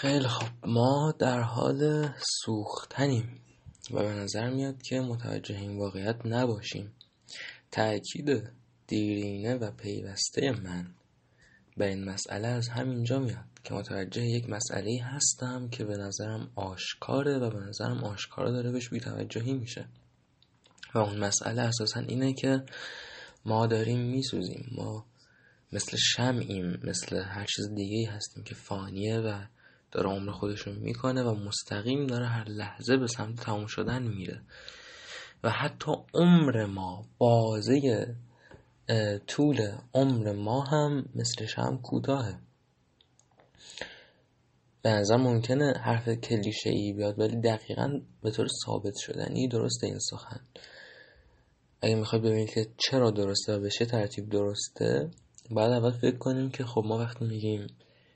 خیلی خب ما در حال سوختنیم و به نظر میاد که متوجه این واقعیت نباشیم. تأکید دیرینه و پیوسته من به این مسئله از همینجا میاد که متوجه یک مسئله هستم که به نظرم آشکاره و به نظرم آشکاره داره بهش بیتوجهی میشه. و اون مسئله اساسا اینه که ما داریم میسوزیم. ما مثل شمعیم مثل هر چیز دیگه هستیم که فانیه و داره عمر خودش رو می‌کنه و مستقیم داره هر لحظه به سمت تموم شدن میره. و حتی عمر ما بازه طول عمر ما هم مثل شم کوتاهه. به نظر ممکنه حرف کلیشه ای بیاد ولی دقیقا به طور ثابت شدنی درسته این سخن. اگه می‌خوای ببینید که چرا درسته و به چه ترتیب درسته باید اول فکر کنیم که خب ما وقتی میگیم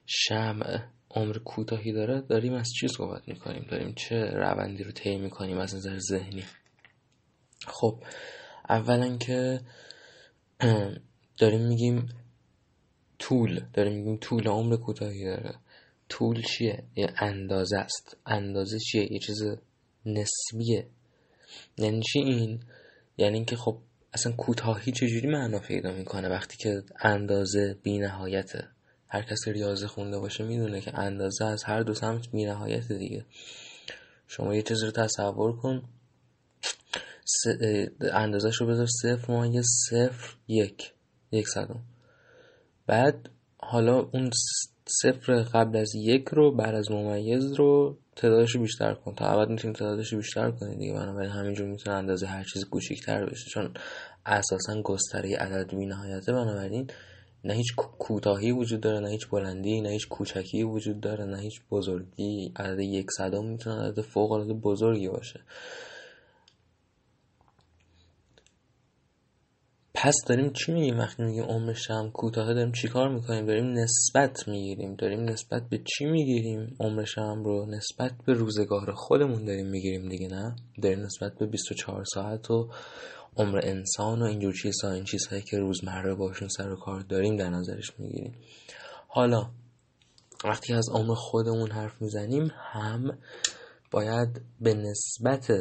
شمع عمر کوتاهی داره داریم از چی صحبت می‌کنیم؟ داریم چه روندی رو طی می‌کنیم از نظر ذهنی؟ خب اولا که داریم میگیم طول داریم میگیم طول عمر کوتاهی داره. طول چیه؟ یه اندازه است. اندازه چیه؟ یه چیز نسبیه. یعنی چی این؟ یعنی اینکه خب اصلا کوتاهی چجوری معنا پیدا می‌کنه وقتی که اندازه بی نهایته هر کسی ریاضه خونده باشه می‌دونه که اندازه از هر دو سمت بی نهایت دیگه. شما یه چیزی رو تصور کن. اندازه رو بذار صفر مایه صفر یک. یک صدم. بعد حالا اون صفر قبل از یک رو بعد از ممیز رو تعدادش رو بیشتر کن. تا ابد می‌تونی تعدادش رو بیشتر کنی دیگه. بنابراین همینجور می‌تونه اندازه هر چیز کوچیکتر بشه. چون اساسا گستره عدد بی نهایته بنابراین نه هیچ کوتاهی وجود داره نه هیچ بلندی نه هیچ کوچکی وجود داره نه هیچ بزرگی. عدد یک صدام می‌تونه عدد فوق العاده بزرگی باشه. پس داریم چی میگیم وقتی میگیم عمرش هم کوتاه داریم چیکار می‌کنیم؟ داریم نسبت می‌گیریم. داریم نسبت به چی می‌گیریم؟ عمرش هم رو نسبت به روزگار خودمون داریم می‌گیریم دیگه نه؟ داریم نسبت به 24 ساعت و عمر انسان و اینجور چیزها این چیزهایی که روزمره باشون سر و کار داریم در نظرش می‌گیریم. حالا وقتی از عمر خودمون حرف می‌زنیم هم باید به نسبت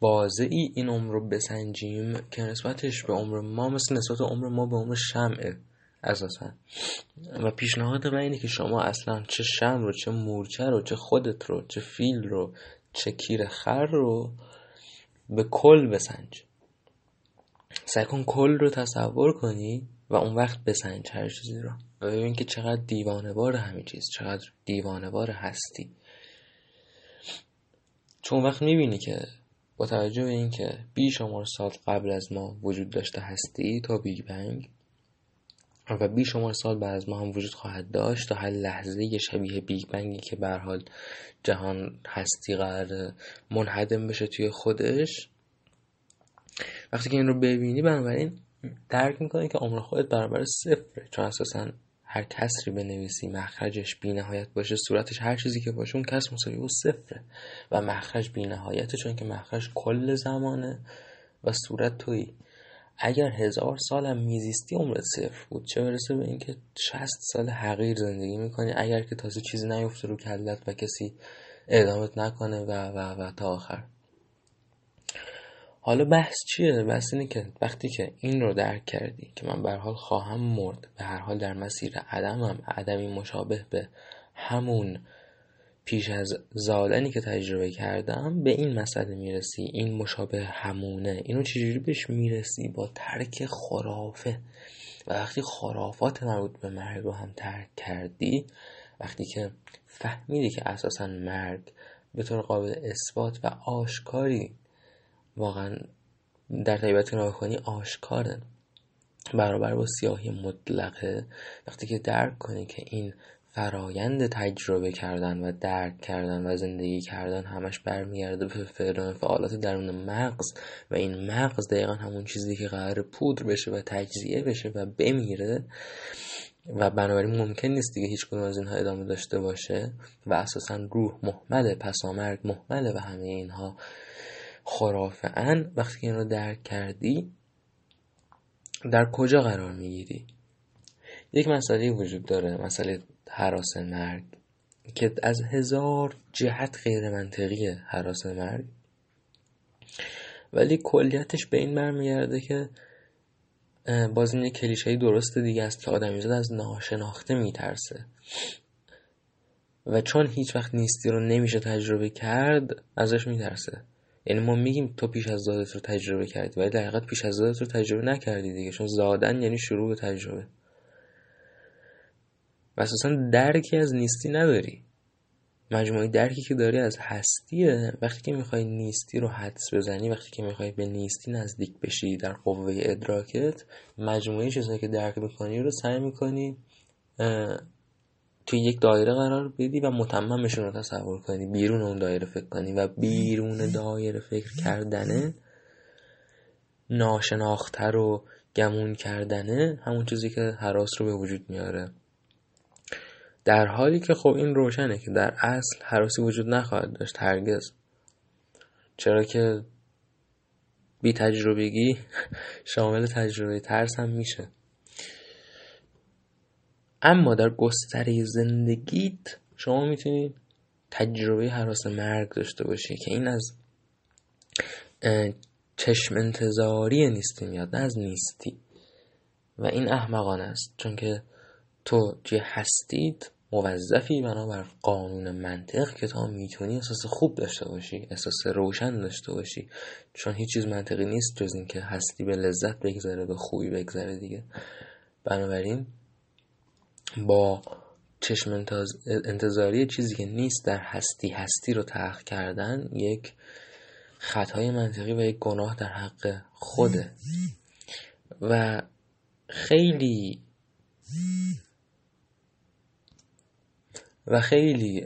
بازه ای این عمر رو بسنجیم که نسبتش به عمر ما مثل نسبت عمر ما به عمر شمعه اساسا. و پیشنهاد من اینه که شما اصلا چه شم رو چه مورچه رو چه خودت رو چه فیل رو چه کیر خر رو به کل بسنج. سعی کن کل رو تصور کنی و اون وقت بسنج هر چیزی رو. و ببین که چقدر دیوانه بار همین چیز چقدر دیوانه بار هستی. چون وقت می‌بینی که با توجه به اینکه بیشمار سال قبل از ما وجود داشته هستی تا بیگ بنگ و بیشمار سال بعد از ما هم وجود خواهد داشت تا هر لحظه شبیه بیگ بنگی که به حال جهان هستی قرار منحدم بشه توی خودش. وقتی که این رو ببینی بنابراین درک می‌کنی که عمر خودت برابر صفره چون اساسا هر کسری بنویسی مخرجش بی نهایت باشه صورتش هر چیزی که باشه اون کس مساوی با صفره. و مخرج بی نهایته چون که مخرج کل زمانه و صورت تویی اگر هزار سالم میزیستی عمرت صفر بود. چه برسه به اینکه شست سال حقیر زندگی می‌کنی. اگر که تازه چیزی نیفته رو کلت و کسی اعدامت نکنه و و و تا آخر. حالا بحث چیه؟ بحث اینه که وقتی که این رو درک کردی که من به حال خواهم مرد به هر حال در مسیر عدمم عدمی مشابه به همون پیش از زادنی که تجربه کردم به این مسئله می‌رسی این مشابه همونه. اینو چجوری بهش می‌رسی؟ با ترک خرافه. و وقتی خرافات مربوط به مرگ رو هم ترک کردی وقتی که فهمیدی که اساسا مرگ به طور قابل اثبات و آشکاری واقعا در طبیعت نگاه کنی آشکاره. برابر با سیاهی مطلقه. وقتی که درک کنی که این فرایند تجربه کردن و درک کردن و زندگی کردن همش برمیگرده به فعالات درون مغز و این مغز دقیقا همون چیزی که قرار پودر بشه و تجزیه بشه و بمیره و بنابراین ممکن نیست دیگه هیچ کدوم از اینها ادامه داشته باشه و اساسا روح محمله پسامرگ محمله و همه اینها خرافه ان وقتی این رو درک کردی در کجا قرار می‌گیری؟ یک مسئله وجود داره مسئله حراس مرگ. که از هزار جهت غیر منطقیه حراس مرگ. ولی کلیتش به این برمیگرده که باز این کلیشه درست دیگه است که آدمیزاد از ناشناخته میترسه. و چون هیچ وقت نیستی رو نمیشه تجربه کرد ازش میترسه. یعنی ما میگیم تو پیش از زادت رو تجربه کردی ولی در حقیقت پیش از زادت رو تجربه نکردی دیگه چون زادن یعنی شروع به تجربه. و اساسا درکی از نیستی نداری. مجموعی درکی که داری از هستیه. وقتی که می‌خوای نیستی رو حدس بزنی وقتی که می‌خوای به نیستی نزدیک بشی در قوه ادراکت مجموعی چیزهایی که درک می‌کنی رو سعی می‌کنی توی یک دایره قرار بدی و متممشون رو تصور کنی بیرون اون دایره فکر کنی و بیرون دایره فکر کردنه ناشناخته رو گمون کردنه همون چیزی که حراس رو به وجود میاره. در حالی که خب این روشنه که در اصل حراسی وجود نخواهد داشت هرگز. چرا که بی تجربگی شامل تجربه ترس هم میشه. اما در گستره زندگیت شما می‌تونید تجربه حراس مرگ داشته باشی که این از چشم انتظاری نیستی میاد نه از نیستی. و این احمقانه است چون که تو که هستید موظفی بنابر قانون منطق که تا می‌تونی احساس خوب داشته باشی احساس روشن داشته باشی. چون هیچ چیز منطقی نیست جز اینکه هستی به لذت بگذره به خوبی بگذره دیگه. بنابراین با چشم انتظاری چیزی که نیست در هستی هستی رو تحق کردن یک خطای منطقی و یک گناه در حق خوده. و خیلی و خیلی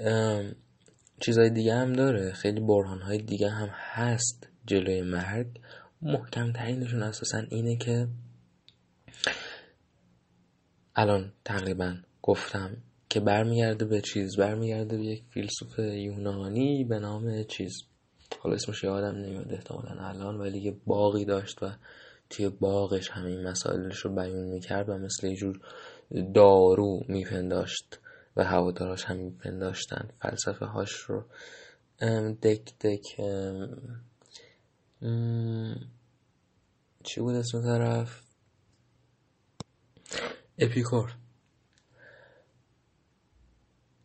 چیزهای دیگه هم داره. خیلی برهانهای دیگه هم هست جلوی مرگ. محکم ترینشون اساسا اینه که الان تقریبا گفتم که برمیگرده به چیز برمیگرده به یک فیلسوف یونانی به نام چیز. حالا اسمش یادم نمیاد احتمالا الان ولی یه باقی داشت و توی باغش همین مسائلش رو بیان می‌کرد و مثل یه جور دارو میپنداشت. و هواداراش هم میپنداشتن فلسفه هاش رو دک دک چی بود اسم طرف؟ اپیکور.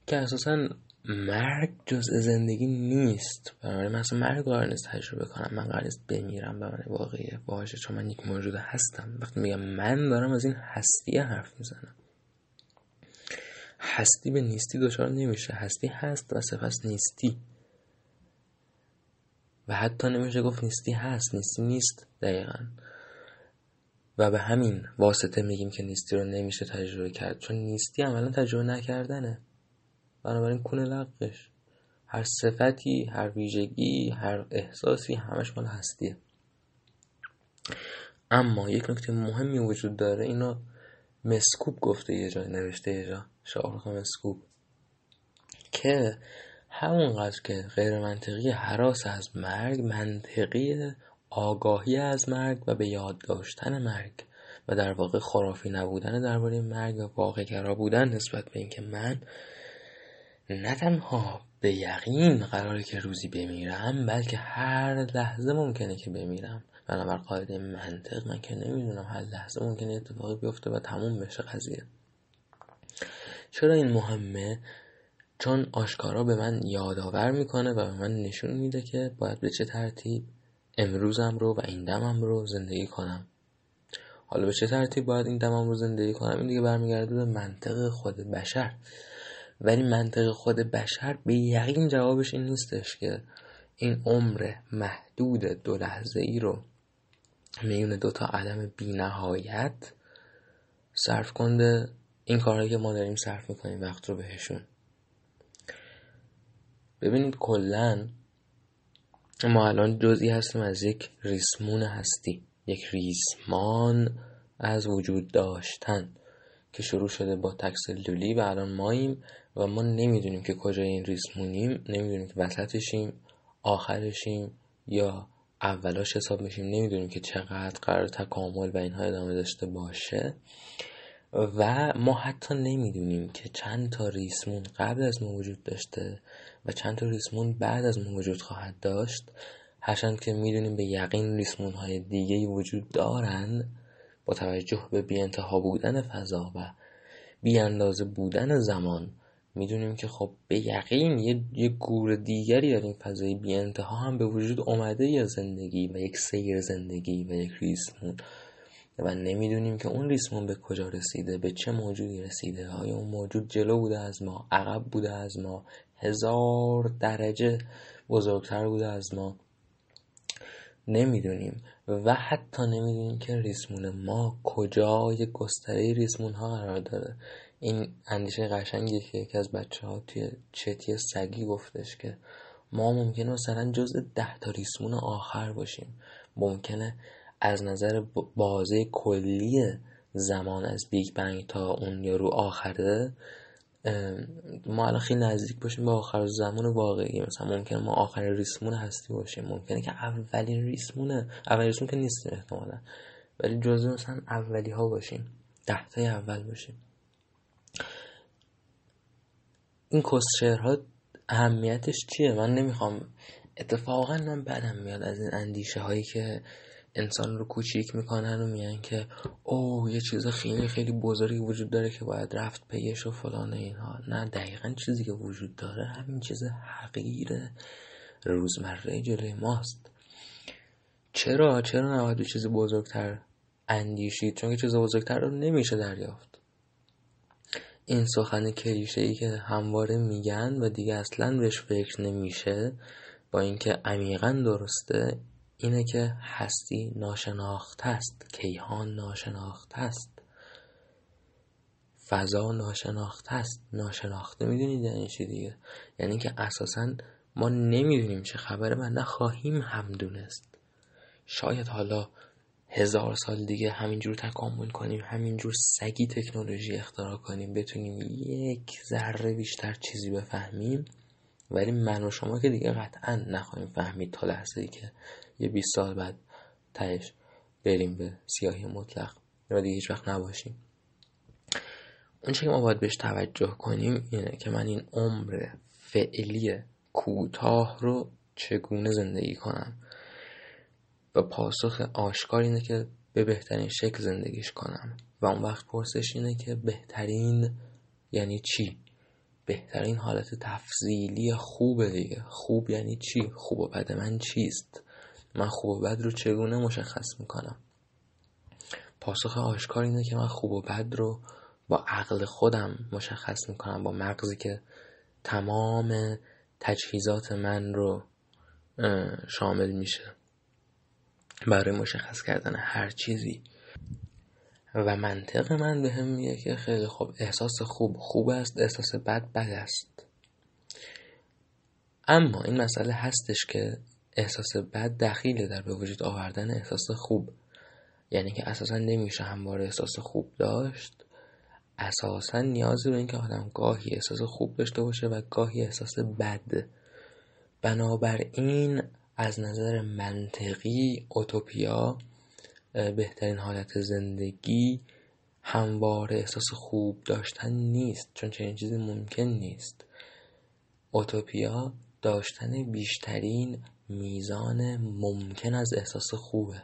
که اساسا مرگ جزء زندگی نیست. بنابراین من اصلا مرگ قرار نیست تجربه کنم. من قرار نیست بمیرم به واقعیه باشه چون من یک موجود هستم. وقتی میگم من دارم از این هستی حرف می‌زنم. هستی به نیستی دچار نمیشه. هستی هست و سپس نیستی. و حتی نمیشه گفت نیستی هست. نیستی نیست دقیقا. و به همین واسطه میگیم که نیستی رو نمیشه تجربه کرد. چون نیستی عملا تجربه نکردنه. بنابراین کونه لقش هر صفتی هر ویژگی هر احساسی همش مال هستیه. اما یک نکته مهمی وجود داره. اینو مسکوب گفته یه جای نوشته یه جا. شاهرخ مسکوب. که همونقدر که غیر منطقی حراس از مرگ منطقی آگاهی از مرگ و به یاد داشتن مرگ و در واقع خرافی نبودن درباره مرگ و واقع بودن نسبت به اینکه من نه تنها به یقین قراره که روزی بمیرم بلکه هر لحظه ممکنه که بمیرم. بنابر قاعده منطق من که نمی‌دونم هر لحظه ممکنه اتفاقی بیفته و تموم بشه قضیه. چرا این مهمه؟ چون آشکارا به من یادآور می‌کنه و به من نشون میده که باید به چه ترتیب امروزم رو و این دمم رو زندگی کنم. حالا به چه ترتیب باید این دمم رو زندگی کنم؟ این دیگه برمیگرده به منطق خود بشر. ولی منطق خود بشر به یقین جوابش این نیستش که این عمر محدود دو لحظه ای رو میون دو تا عدم بی نهایت صرف کنده این کارهایی که ما داریم صرف می‌کنیم وقت رو بهشون. ببینید کلا ما الان جزئی هستیم از یک ریسمون هستی یک ریسمان از وجود داشتن که شروع شده با تکسلولی و الان ماییم و ما نمی‌دونیم که کجای این ریسمونیم نمی‌دونیم که وسطشیم آخرشیم یا اولاش حساب میشیم نمی‌دونیم که چقدر قرار تکامل و اینها ادامه داشته باشه. و ما حتی نمی‌دونیم که چند تا ریسمون قبل از ما وجود داشته و چند تا ریسمون بعد از ما وجود خواهد داشت. هرچند که می‌دونیم به یقین ریسمون های دیگه وجود دارن با توجه به بی انتها بودن فضا و بی اندازه بودن زمان می‌دونیم که خب به یقین یه, یه گور دیگری در این فضای بی انتها هم به وجود اومده یا زندگی و یک سیر زندگی و یک ریسمون. و نمی‌دونیم که اون ریسمون به کجا رسیده به چه موجودی رسیده آیا اون موجود جلو بوده از ما عقب بوده از ما هزار درجه بزرگتر بوده از ما. نمی‌دونیم. و حتی نمی‌دونیم که ریسمون ما کجای گستره ریسمون ها قرار داره. این اندیشه قشنگی که یکی از بچه ها توی چتی سگی گفتش که ما ممکنه مثلا جز ده تا ریسمون آخر باشیم. ممکنه از نظر بازه کلی زمان از بیگ بنگ تا اون یارو آخره ما الان خیلی نزدیک باشیم به آخر زمان واقعی. مثلا ممکنه ما آخر ریسمون هستی باشیم. ممکنه که اولین ریسمونه اولین ریسمون که نیستیم احتمالا. ولی جزء مثلا اولی ها باشیم. ده تای اول باشیم. این ها اهمیتش چیه؟ من نمی‌خوام. اتفاقا من بدم میاد از این اندیشه هایی که انسان رو کوچیک می‌کنن و میگن که او یه چیز خیلی خیلی بزرگی وجود داره که باید رفت پیش و فلان اینها. نه دقیقا چیزی که وجود داره همین چیز حقیر روزمره جلوی ماست. چرا؟ چرا نباید چیز بزرگتر اندیشید؟ چون که چیز بزرگتر رو نمیشه دریافت. این سخن کلیشه ای که همواره میگن و دیگه اصلا بهش فکر نمیشه با اینکه عمیقا درسته اینه که هستی ناشناخته است کیهان ناشناخته است. فضا ناشناخته است. ناشناخته می‌دونید یعنی چی دیگه؟ یعنی که اساسا ما نمی‌دونیم چه خبره و نخواهیم هم دونست. شاید حالا هزار سال دیگه همینجور تکامل کنیم همینجور سگی تکنولوژی اختراع کنیم بتونیم یک ذره بیشتر چیزی بفهمیم. ولی من و شما که دیگه قطعا نخواهیم فهمید تا لحظه ای که یه 20 سال بعد تهش بریم به سیاهی مطلق. و دیگه هیچ وقت نباشیم. اون که ما باید بهش توجه کنیم اینه که من این عمر فعلی کوتاه رو چگونه زندگی کنم؟ و پاسخ آشکار اینه که به بهترین شکل زندگیش کنم. و اون وقت پرسش اینه که بهترین یعنی چی؟ بهترین حالت تفضیلی خوبه دیگه. خوب یعنی چی؟ خوب و بد من چیست؟ من خوب و بد رو چگونه مشخص می‌کنم؟ پاسخ آشکار اینه که من خوب و بد رو با عقل خودم مشخص می‌کنم با مغزی که تمام تجهیزات من رو شامل میشه. برای مشخص کردن هر چیزی. و منطق من به هم میگه که خیلی خوب احساس خوب خوب است احساس بد بد است. اما این مسئله هستش که احساس بد دخیله در به وجود آوردن احساس خوب. یعنی که اساسا نمیشه همواره احساس خوب داشت. اساسا نیازی به اینکه آدم گاهی احساس خوب داشته باشه و گاهی احساس بد. بنابراین از نظر منطقی اوتوپیا بهترین حالت زندگی همواره احساس خوب داشتن نیست چون چنین چیزی ممکن نیست. اوتوپیا داشتن بیشترین میزان ممکن از احساس خوبه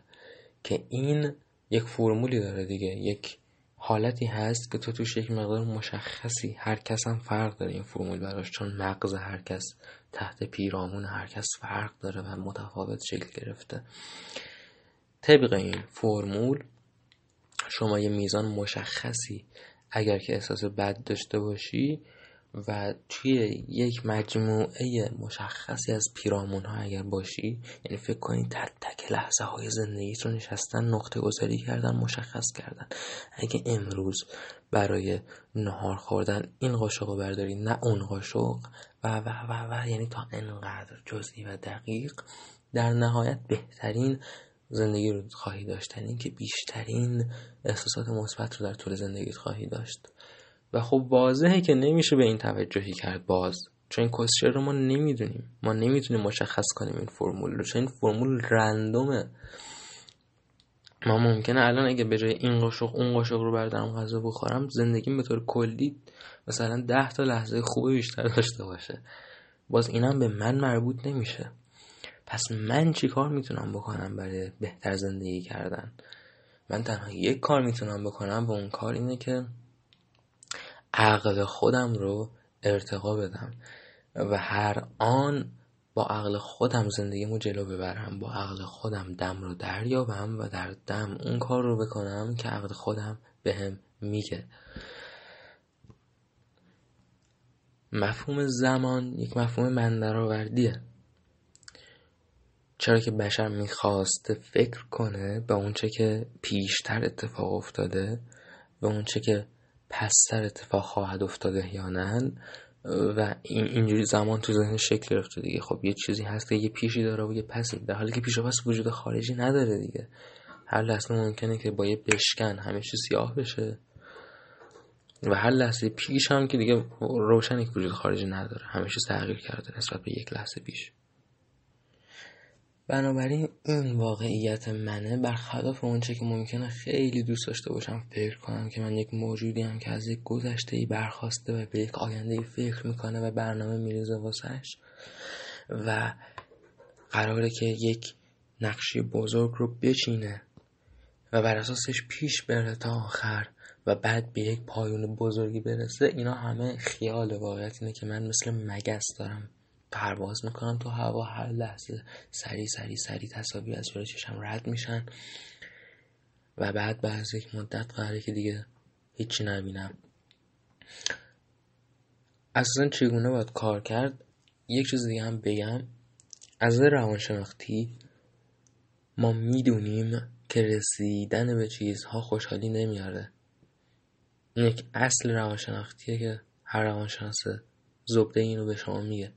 که این یک فرمولی داره دیگه یک حالتی هست که تو توش یک مقدار مشخصی هر کس هم فرق داره این فرمول براش چون مغز هر کس تحت پیرامون هر کس فرق داره و متفاوت شکل گرفته. طبق این فرمول شما یه میزان مشخصی اگر که احساس بد داشته باشی و توی یک مجموعه مشخصی از پیرامون ها اگر باشی یعنی فکر کنید تک تک لحظه های زندگیت رو نشستن نقطه گذاری کردن مشخص کردن. اگه امروز برای نهار خوردن این قاشق رو برداری نه اون قاشق. و و و و یعنی تا انقدر جزئی و دقیق در نهایت بهترین زندگی رو خواهی داشت. یعنی که بیشترین احساسات مثبت رو در طول زندگیت خواهی داشت. و خب واضحه که نمیشه به این توجهی کرد باز چون کوشر رو ما نمی‌دونیم. ما نمی‌تونیم مشخص کنیم این فرمول رو. چون این فرمول رندومه. من ممکنه الان اگه به جای این قاشق اون قاشق رو بردارم غذا بخورم زندگیم به طور کلی مثلا ده تا لحظه خوبه بیشتر داشته باشه. باز اینم به من مربوط نمیشه. پس من چی کار می‌تونم بکنم برای بهتر زندگی کردن؟ من تنها یک کار می‌تونم بکنم و اون کار اینه که عقل خودم رو ارتقا بدم و هر آن با عقل خودم زندگیمو جلو ببرم با عقل خودم دم رو دریابم و در دم اون کار رو بکنم که عقل خودم بهم میگه. مفهوم زمان یک مفهوم مندرآوردیه چرا که بشر می‌خواسته فکر کنه به اونچه که پیشتر اتفاق افتاده به اونچه که پستر اتفاق خواهد افتاده یا نه و این اینجوری زمان تو ذهن شکل گرفته دیگه. خب یه چیزی هست که یه پیشی داره و یه پسی. در حالی که پیش و پس وجود خارجی نداره دیگه. هر لحظه ممکنه که با یه بشکن همه چیز سیاه بشه. و هر لحظه پیش هم که دیگه روشن که وجود خارجی نداره. همه چیز تغییر کرده نسبت به یک لحظه پیش. بنابراین این واقعیت منه. برخلاف اونچه که ممکنه خیلی دوست داشته باشم فکر کنم که من یک موجودی هم که از یک گذشته ای برخواسته و به یک آینده فکر می‌کنه و برنامه میریزه واسش و قراره که یک نقشی بزرگ رو بچینه و بر اساسش پیش بره تا آخر و بعد به یک پایون بزرگی برسه اینا همه خیال واقعیت اینه که من مثل مگس دارم. پرواز می‌کنم تو هوا هر لحظه سری سری سری تصاویر از جلوی چشم رد میشن. و بعد بعد یک مدت قراره که دیگه هیچی نبینم. اصلا چگونه باید کار کرد؟ یک چیز دیگه هم بگم. از روانشناختی ما می‌دونیم که رسیدن به چیزها خوشحالی نمیاره. این یک اصل روانشناختیه که هر روانشناس زبده اینو به شما میگه.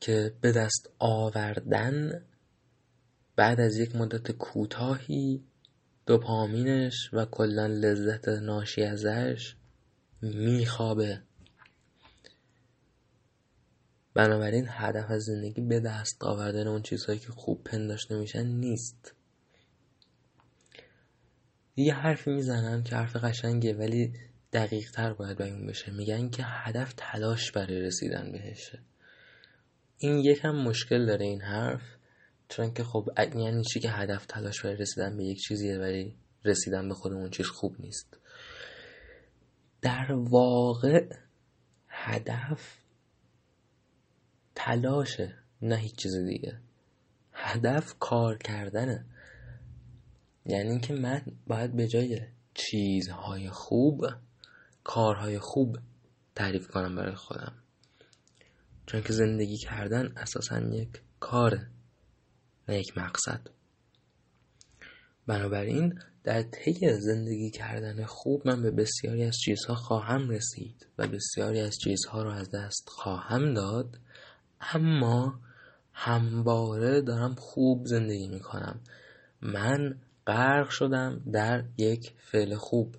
که به دست آوردن بعد از یک مدت کوتاهی دوپامینش و کلا لذت ناشی ازش میخوابه. بنابراین هدف از زندگی به دست آوردن اون چیزهایی که خوب پنداشته میشن نیست. یه حرفی می‌زنن که حرف قشنگه ولی دقیق تر باید بیان بشه. میگن که هدف تلاش برای رسیدن بهشه. این یکم مشکل داره این حرف چون که خب یعنی چی که هدف تلاش برای رسیدن به یک چیزیه ولی رسیدن به خود اون چیز خوب نیست. در واقع هدف تلاشه نه هیچ چیز دیگه. هدف کار کردنه. یعنی که من باید به جای چیزهای خوب کارهای خوب تعریف کنم برای خودم. چون که زندگی کردن اساسا یک کاره نه یک مقصد. بنابراین در طی زندگی کردن خوب من به بسیاری از چیزها خواهم رسید و بسیاری از چیزها رو از دست خواهم داد اما همواره دارم خوب زندگی می‌کنم. من غرق شدم در یک فعل خوب.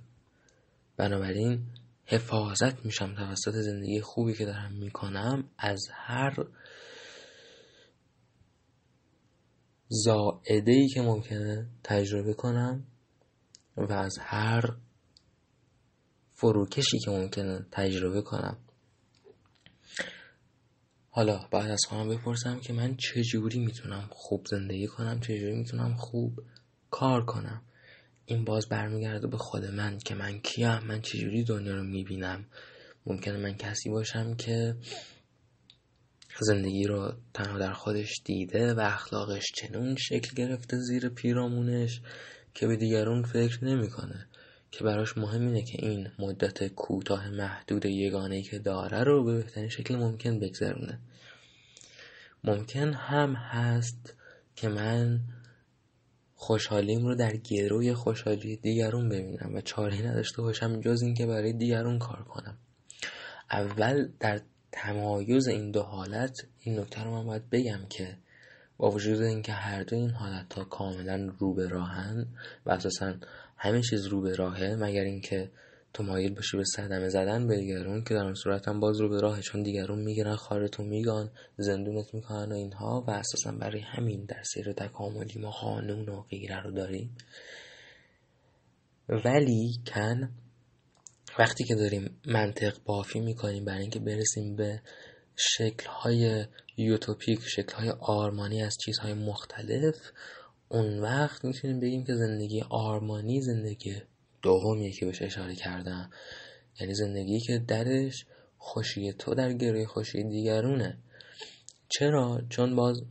بنابراین حفاظت میشم توسط زندگی خوبی که دارم می‌کنم از هر زائده ای که ممکنه تجربه کنم و از هر فروکشی که ممکنه تجربه کنم. حالا بعد از خواهم بپرسم که من چجوری می‌تونم خوب زندگی کنم چجوری می‌تونم خوب کار کنم. این باز برمیگرده به خود من که من کیم من چجوری دنیا رو می‌بینم؟ ممکنه من کسی باشم که زندگی رو تنها در خودش دیده و اخلاقش چنون شکل گرفته زیر پیرامونش که به دیگرون فکر نمی‌کنه. که براش مهم اینه که این مدت کوتاه محدود یگانه که داره رو به بهترین شکل ممکن بگذرونه. ممکن هم هست که من خوشحالیم رو در گروی خوشحالی دیگرون ببینم و چاره نداشته باشم جز اینکه برای دیگرون کار کنم. اول در تمایز این دو حالت این نکته رو من باید بگم که با وجود اینکه هر دو این حالت ها کاملا رو به راهن و اساسا همه چیز رو به راهه مگر اینکه تو مایل باشی به صدمه زدن به دیگرون که در اون صورت هم باز رو به راه چون دیگرون می‌گیرن خارتون میگان زندونت می‌کنن و اینها و اساسا برای همین در سیر تکاملی ما قانون و غیره رو داریم. ولی کن وقتی که داریم منطق بافی می‌کنیم برای اینکه برسیم به شکلهای یوتوپیک شکلهای آرمانی از چیزهای مختلف اون وقت می‌تونیم بگیم که زندگی آرمانی زندگی دومیه که بهش اشاره کردم. یعنی زندگی که درش خوشی تو در گروه خوشی دیگرونه. چرا؟ چون باز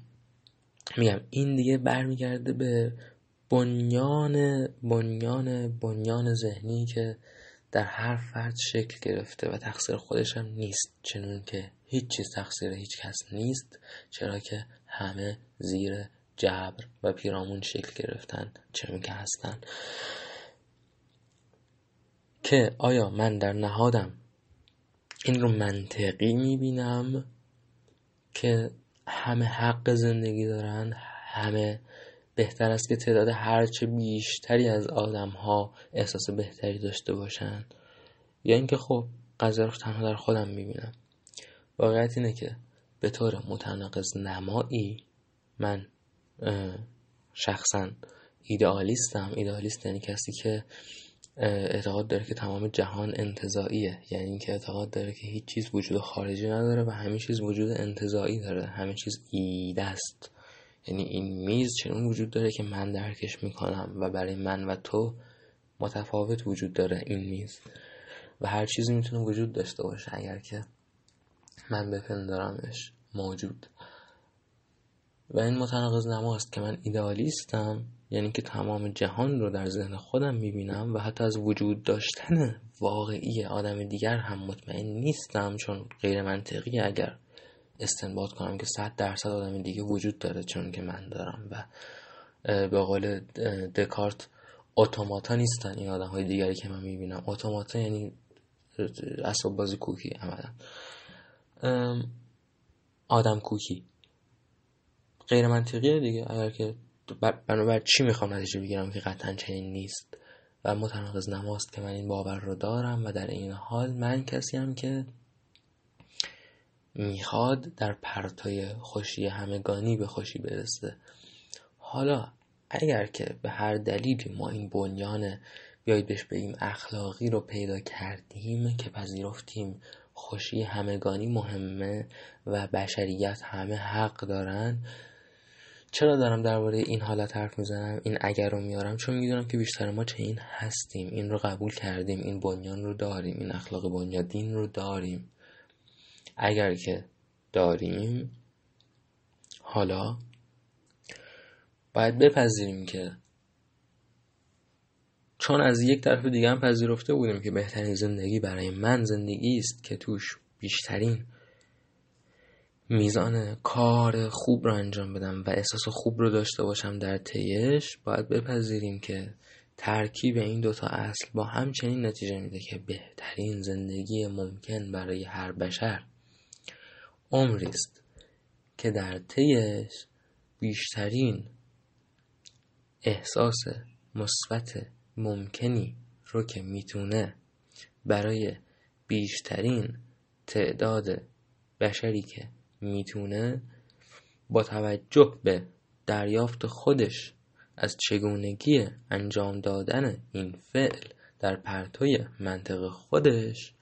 میگم این دیگه برمیگرده به بنیان بنیان بنیان ذهنی که در هر فرد شکل گرفته و تقصیر خودش هم نیست. چنون که هیچ چیز تقصیر هیچ کس نیست. چرا که همه زیر جبر و پیرامون شکل گرفتن. چنون که هستن. که آیا من در نهادم؟ این رو منطقی می‌بینم که همه حق زندگی دارن همه بهتر است که تعداد هرچه بیشتری از آدم ها احساس بهتری داشته باشن. یا اینکه خب قضیه رو تنها در خودم می‌بینم. واقعیت اینه که به طور متناقض نمایی من شخصا ایدئالیستم. ایدئالیست یعنی کسی که اعتقاد داره که تمام جهان انتظاییه یعنی اینکه اعتقاد داره که هیچ چیز وجود خارجی نداره و همه چیز وجود انتظایی داره. همه چیز ایده است. یعنی این میز چنون وجود داره که من درکش می‌کنم و برای من و تو متفاوت وجود داره این میز. و هر چیزی می‌تونه وجود داشته باشه اگر که من بپندارمش موجود. و این متناقض نماست که من ایدئالیستم یعنی که تمام جهان رو در ذهن خودم می‌بینم و حتی از وجود داشتن واقعی آدم دیگر هم مطمئن نیستم چون غیر منطقی اگر استنباط کنم که صد درصد آدم دیگه وجود داره چون که من دارم و به قول دکارت اتوماتا نیستن این آدم های دیگری که من می‌بینم. اتوماتا یعنی اصاب بازی کوکی عملا. آدم کوکی. غیر منطقیه دیگه. اگر که بنابر چی می‌خوام نتیجه بگیرم که قطعا چنین نیست و متناقض نماست که من این باور رو دارم و در این حال من کسی هم که می‌خواد در پرتای خوشی همگانی به خوشی برسه. حالا اگر که به هر دلیلی ما این بنیان بیایید بهش بگیم اخلاقی رو پیدا کردیم که پذیرفتیم خوشی همگانی مهمه و بشریت همه حق دارن چرا دارم درباره این حالت حرف می‌زنم این اگر رو میارم؟ چون می‌دونم که بیشتر ما چه این هستیم این رو قبول کردیم این بنیان رو داریم این اخلاق بنیادین رو داریم. اگر که داریم حالا باید بپذیریم که چون از یک طرف دیگه هم پذیرفته بودیم که بهترین زندگی برای من زندگی است که توش بیشترین میزان کار خوب رو انجام بدم و احساس خوب رو داشته باشم در طیش باید بپذیریم که ترکیب این دوتا اصل با هم چنین نتیجه میده که بهترین زندگی ممکن برای هر بشر عمری است که در طیش بیشترین احساس مثبت ممکنی رو که می‌تونه برای بیشترین تعداد بشری که می‌تونه با توجه به دریافت خودش از چگونگی انجام دادن این فعل در پرتوی منطق خودش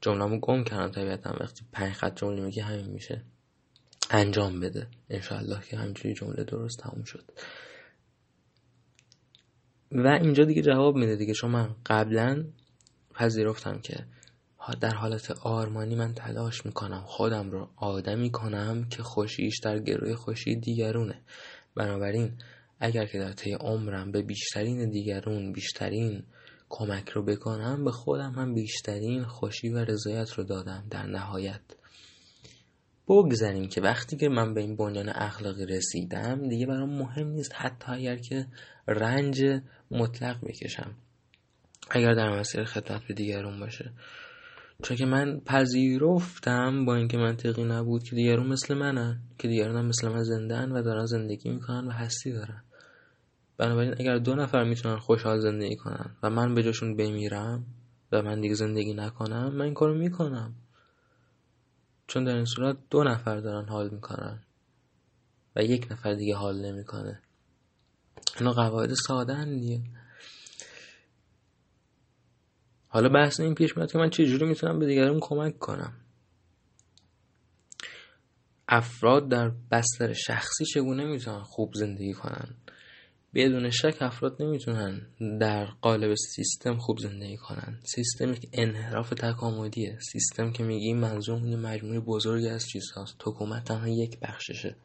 جمله‌مو گم کردم طبیعتا وقتی پنج خط جمله میگه همین میشه انجام بده. انشاءالله که همینجوری جمله درست تموم شد. و اینجا دیگه جواب میده دیگه. چون من قبلا پذیرفتم که در حالت آرمانی من تلاش می‌کنم خودم رو آدمی کنم که خوشیش در گروه خوشی دیگرونه. بنابراین اگر که در طی عمرم به بیشترین دیگرون بیشترین کمک رو بکنم به خودم هم بیشترین خوشی و رضایت رو دادم در نهایت. بگذاریم که وقتی که من به این بنیان اخلاقی رسیدم دیگه برام مهم نیست حتی اگر که رنج مطلق بکشم. اگر در مسیر خدمت به دیگرون باشه. چون که من پذیرفتم با اینکه منطقی نبود که دیگرون مثل منن که دیگرون مثل من زندن و دارن زندگی می‌کنن و هستی دارن. بنابراین اگر دو نفر می‌تونن خوشحال زندگی کنن و من به جاشون بمیرم و من دیگه زندگی نکنم من این کارو می‌کنم. چون در این صورت دو نفر دارن حال می‌کنن و یک نفر دیگه حال نمی‌کنه. اینا قواعد ساده دیگه. حالا بحث این پیش میاد که من چجوری می‌تونم به دیگران کمک کنم؟ افراد در بستر شخصی چگونه می‌تونن خوب زندگی کنن؟ بدون شک افراد نمی‌تونن در قالب سیستم خوب زندگی کنن. سیستم یک انحراف تکاملیه. سیستم که میگیم منظور مجموعه بزرگی از چیزهاست. حکومت تنها یک بخششه.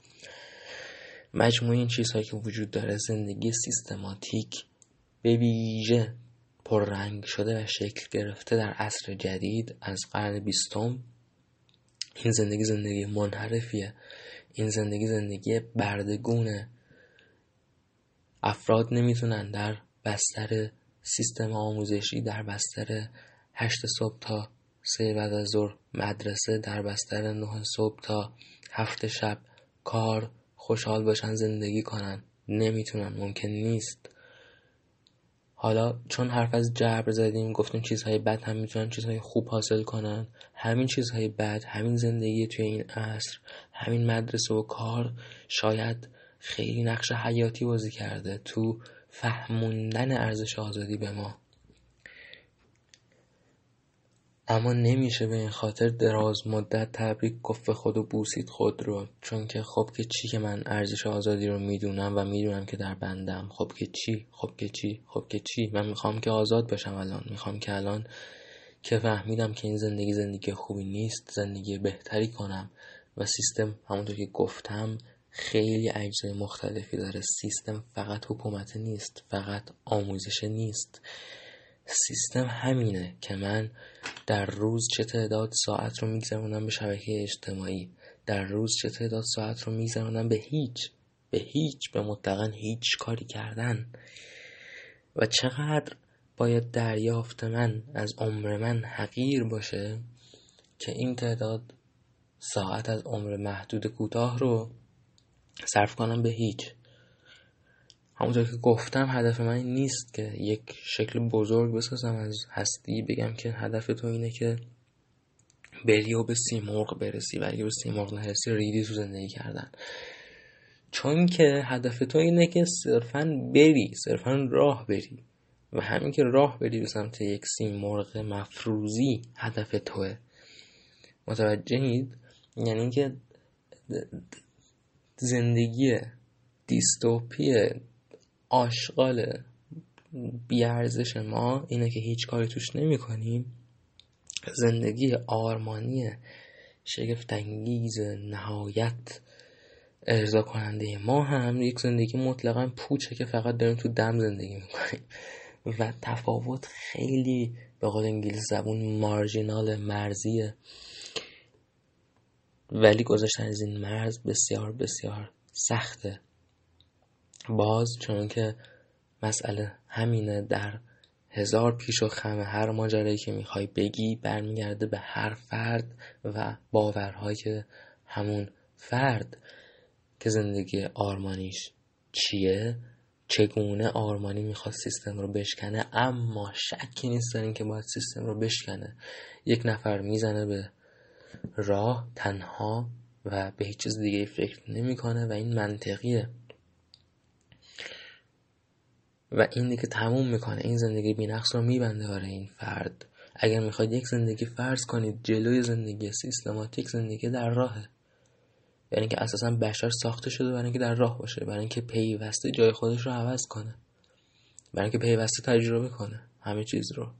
مجموعه این چیزهایی که وجود داره زندگی سیستماتیک به ویژه پررنگ شده و شکل گرفته در عصر جدید از قرن بیستم. این زندگی زندگی منحرفیه. این زندگی زندگی بردگونه. افراد نمی‌تونن در بستر سیستم آموزشی در بستر هشت صبح تا سه بعد از ظهر مدرسه در بستر نه صبح تا هفت شب کار خوشحال باشن زندگی کنن. نمی‌تونن ممکن نیست. حالا چون حرف از جبر زدیم گفتیم چیزهای بد هم می‌تونن چیزهای خوب حاصل کنن. همین چیزهای بد همین زندگی توی این عصر همین مدرسه و کار شاید خیلی نقش حیاتی بازی کرده تو فهموندن ارزش آزادی به ما. اما نمیشه به این خاطر دراز مدت تبریک گفت خود و بوسید خود رو. چون که خب که چی که من ارزش آزادی رو می‌دونم و می‌دونم که در بندم. خب که چی؟ خب که چی؟ خب که چی؟ من می‌خوام که آزاد باشم الان. می‌خوام که الان که فهمیدم که این زندگی زندگی خوبی نیست زندگی بهتری کنم. و سیستم همونطور که گفتم خیلی اجزای مختلفی داره. سیستم فقط حکومت نیست فقط آموزش نیست. سیستم همینه که من در روز چه تعداد ساعت رو میگذرونم به شبکه اجتماعی در روز چه تعداد ساعت رو میگذرونم به هیچ به هیچ به مطلقا هیچ کاری کردن. و چقدر باید دریافت من از عمر من حقیر باشه که این تعداد ساعت از عمر محدود کوتاه رو صرف کنم به هیچ. همونطور که گفتم هدف من نیست که یک شکل بزرگ بسازم. از هستی بگم که هدف تو اینه که بری و به سیمرغ برسی. و اگه به سیمرغ نرسی ریدی تو زندگی کردن. چون که هدف تو اینه که صرفا بری صرفا راه بری. و همین که راه بری به سمت یک سیمرغ مفروزی هدف توه. متوجهید یعنی که زندگی دیستوپی آشغال بیارزش ما اینه که هیچ کاری توش نمی کنیم. زندگی آرمانی شگفتانگیز نهایت ارضا کننده ما هم یک زندگی مطلقا پوچه که فقط داریم تو دم زندگی می‌کنیم. و تفاوت خیلی به قول انگلیس زبون مارجینال مرزیه. ولی گذاشتن از این مرز بسیار بسیار سخته. باز چون که مسئله همینه در هزار پیش و خم هر ماجرایی که می‌خوای بگی برمیگرده به هر فرد و باورهای همون فرد که زندگی آرمانیش چیه چگونه آرمانی می‌خواد سیستم رو بشکنه اما شکی نیست در که باید سیستم رو بشکنه. یک نفر می‌زنه به راه تنها و به هیچ چیز دیگه فکر نمی‌کنه و این منطقیه. و این دیگه تموم می‌کنه. این زندگی بینقص رو میبنده برای این فرد. اگر می‌خواید یک زندگی فرض کنید جلوی زندگی سیستماتیک زندگی در راهه. یعنی که اساسا بشر ساخته شده برای اینکه در راه باشه برای اینکه پیوسته جای خودش رو عوض کنه. برای اینکه پیوسته تجربه کنه همه چیز رو.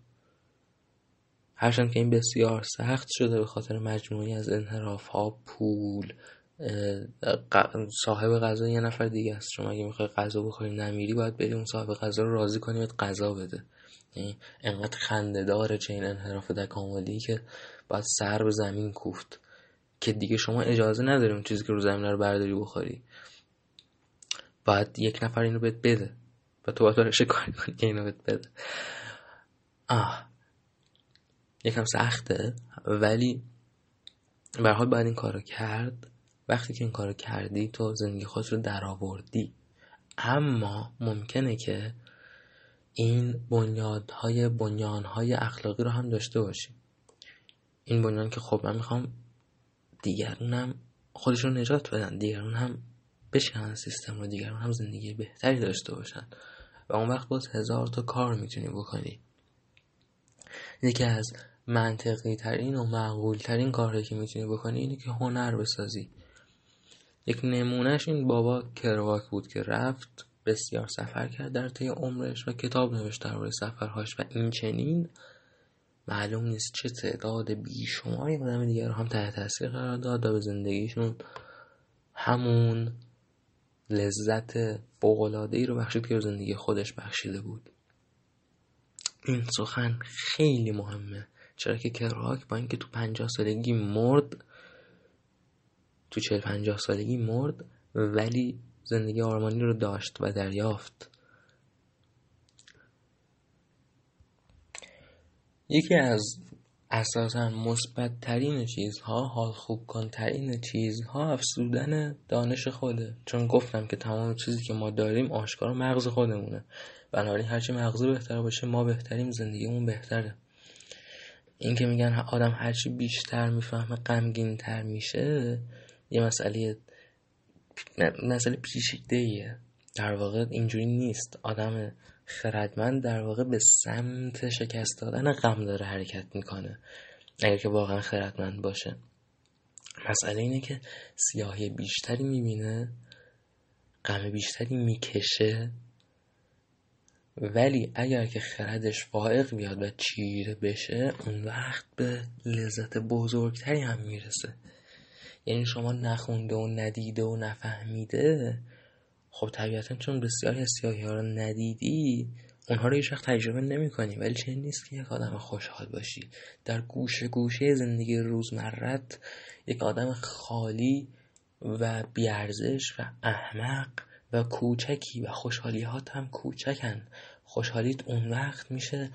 هرچند که این بسیار سخت شده به خاطر مجموعی از انحراف ها پول صاحب غذا یه نفر دیگه است. شما اگه می‌خوای غذا بخوری نمیری باید بری اون صاحب غذا رو راضی کنی بهت غذا بده. یعنی انقدر خنده داره چه این انحراف تکاملی که باید سر به زمین کوفت. که دیگه شما اجازه نداری اون چیزی که رو زمین رو برداری بخوری. باید یک نفر اینو بهت بده. و تو باید برش کاری کنی که اینو بهت بده. آه. یکم سخته. ولی به حال باید این کارو کرد. وقتی که این کارو کردی تو زندگی خود رو در آوردی اما ممکنه که این بنیادهای بنیانهای اخلاقی رو هم داشته باشیم این بنیان که خب من می‌خوام دیگرون هم خودشون نجات بدن دیگرون هم بشنن سیستم رو دیگرون هم زندگی بهتری داشته باشن. و اون وقت باز هزار تا کار می‌تونی بکنی. یکی از منطقی ترین و معقول ترین کاری که می‌تونی بکنی اینه که هنر بسازی. یک نمونهش این بابا کرواک بود که رفت بسیار سفر کرد در طی عمرش و کتاب نوشت درباره سفرهاش و این چنین. معلوم نیست چه تعداد بیشماری آدم دیگر رو هم تحت تاثیر قرار داد و به زندگیشون همون لذت فوقالعاده ای رو بخشید که زندگی خودش بخشیده بود. این سخن خیلی مهمه. چرا که کراک با اینکه تو پنجاه سالگی مرد تو چهل پنجاه سالگی مرد ولی زندگی آرمانی رو داشت و دریافت. یکی از اساسا مثبت ترین چیزها حال خوب کن ترین چیزها افسودن دانش خوده. چون گفتم که تمام چیزی که ما داریم آشکار مغز خودمونه. بنابراین هرچی مغز بهتر باشه ما بهتریم زندگیمون بهتره. این که میگن آدم هرچی بیشتر می‌فهمه غمگین تر میشه یه مسئله مسئله پیچیده ایه در واقع اینجوری نیست. آدم خردمند در واقع به سمت شکست دادن غم داره حرکت می‌کنه. اگر که واقعا خردمند باشه. مسئله اینه که سیاهی بیشتری می‌بینه غم بیشتری می‌کشه. ولی اگر که خردش فائق بیاد و چیره بشه اون وقت به لذت بزرگتری هم می‌رسه. یعنی شما نخونده و ندیده و نفهمیده خب طبیعتا چون بسیاری از سیاهی ها رو ندیدی اونها رو هیچ وقت تجربه نمی کنی ولی چه نیست که یک آدم خوشحال باشی. در گوشه گوشه زندگی روزمرت یک آدم خالی و بیارزش و احمق و کوچکی و خوشحالیهات هم کوچکن. خوشحالیت اون وقت میشه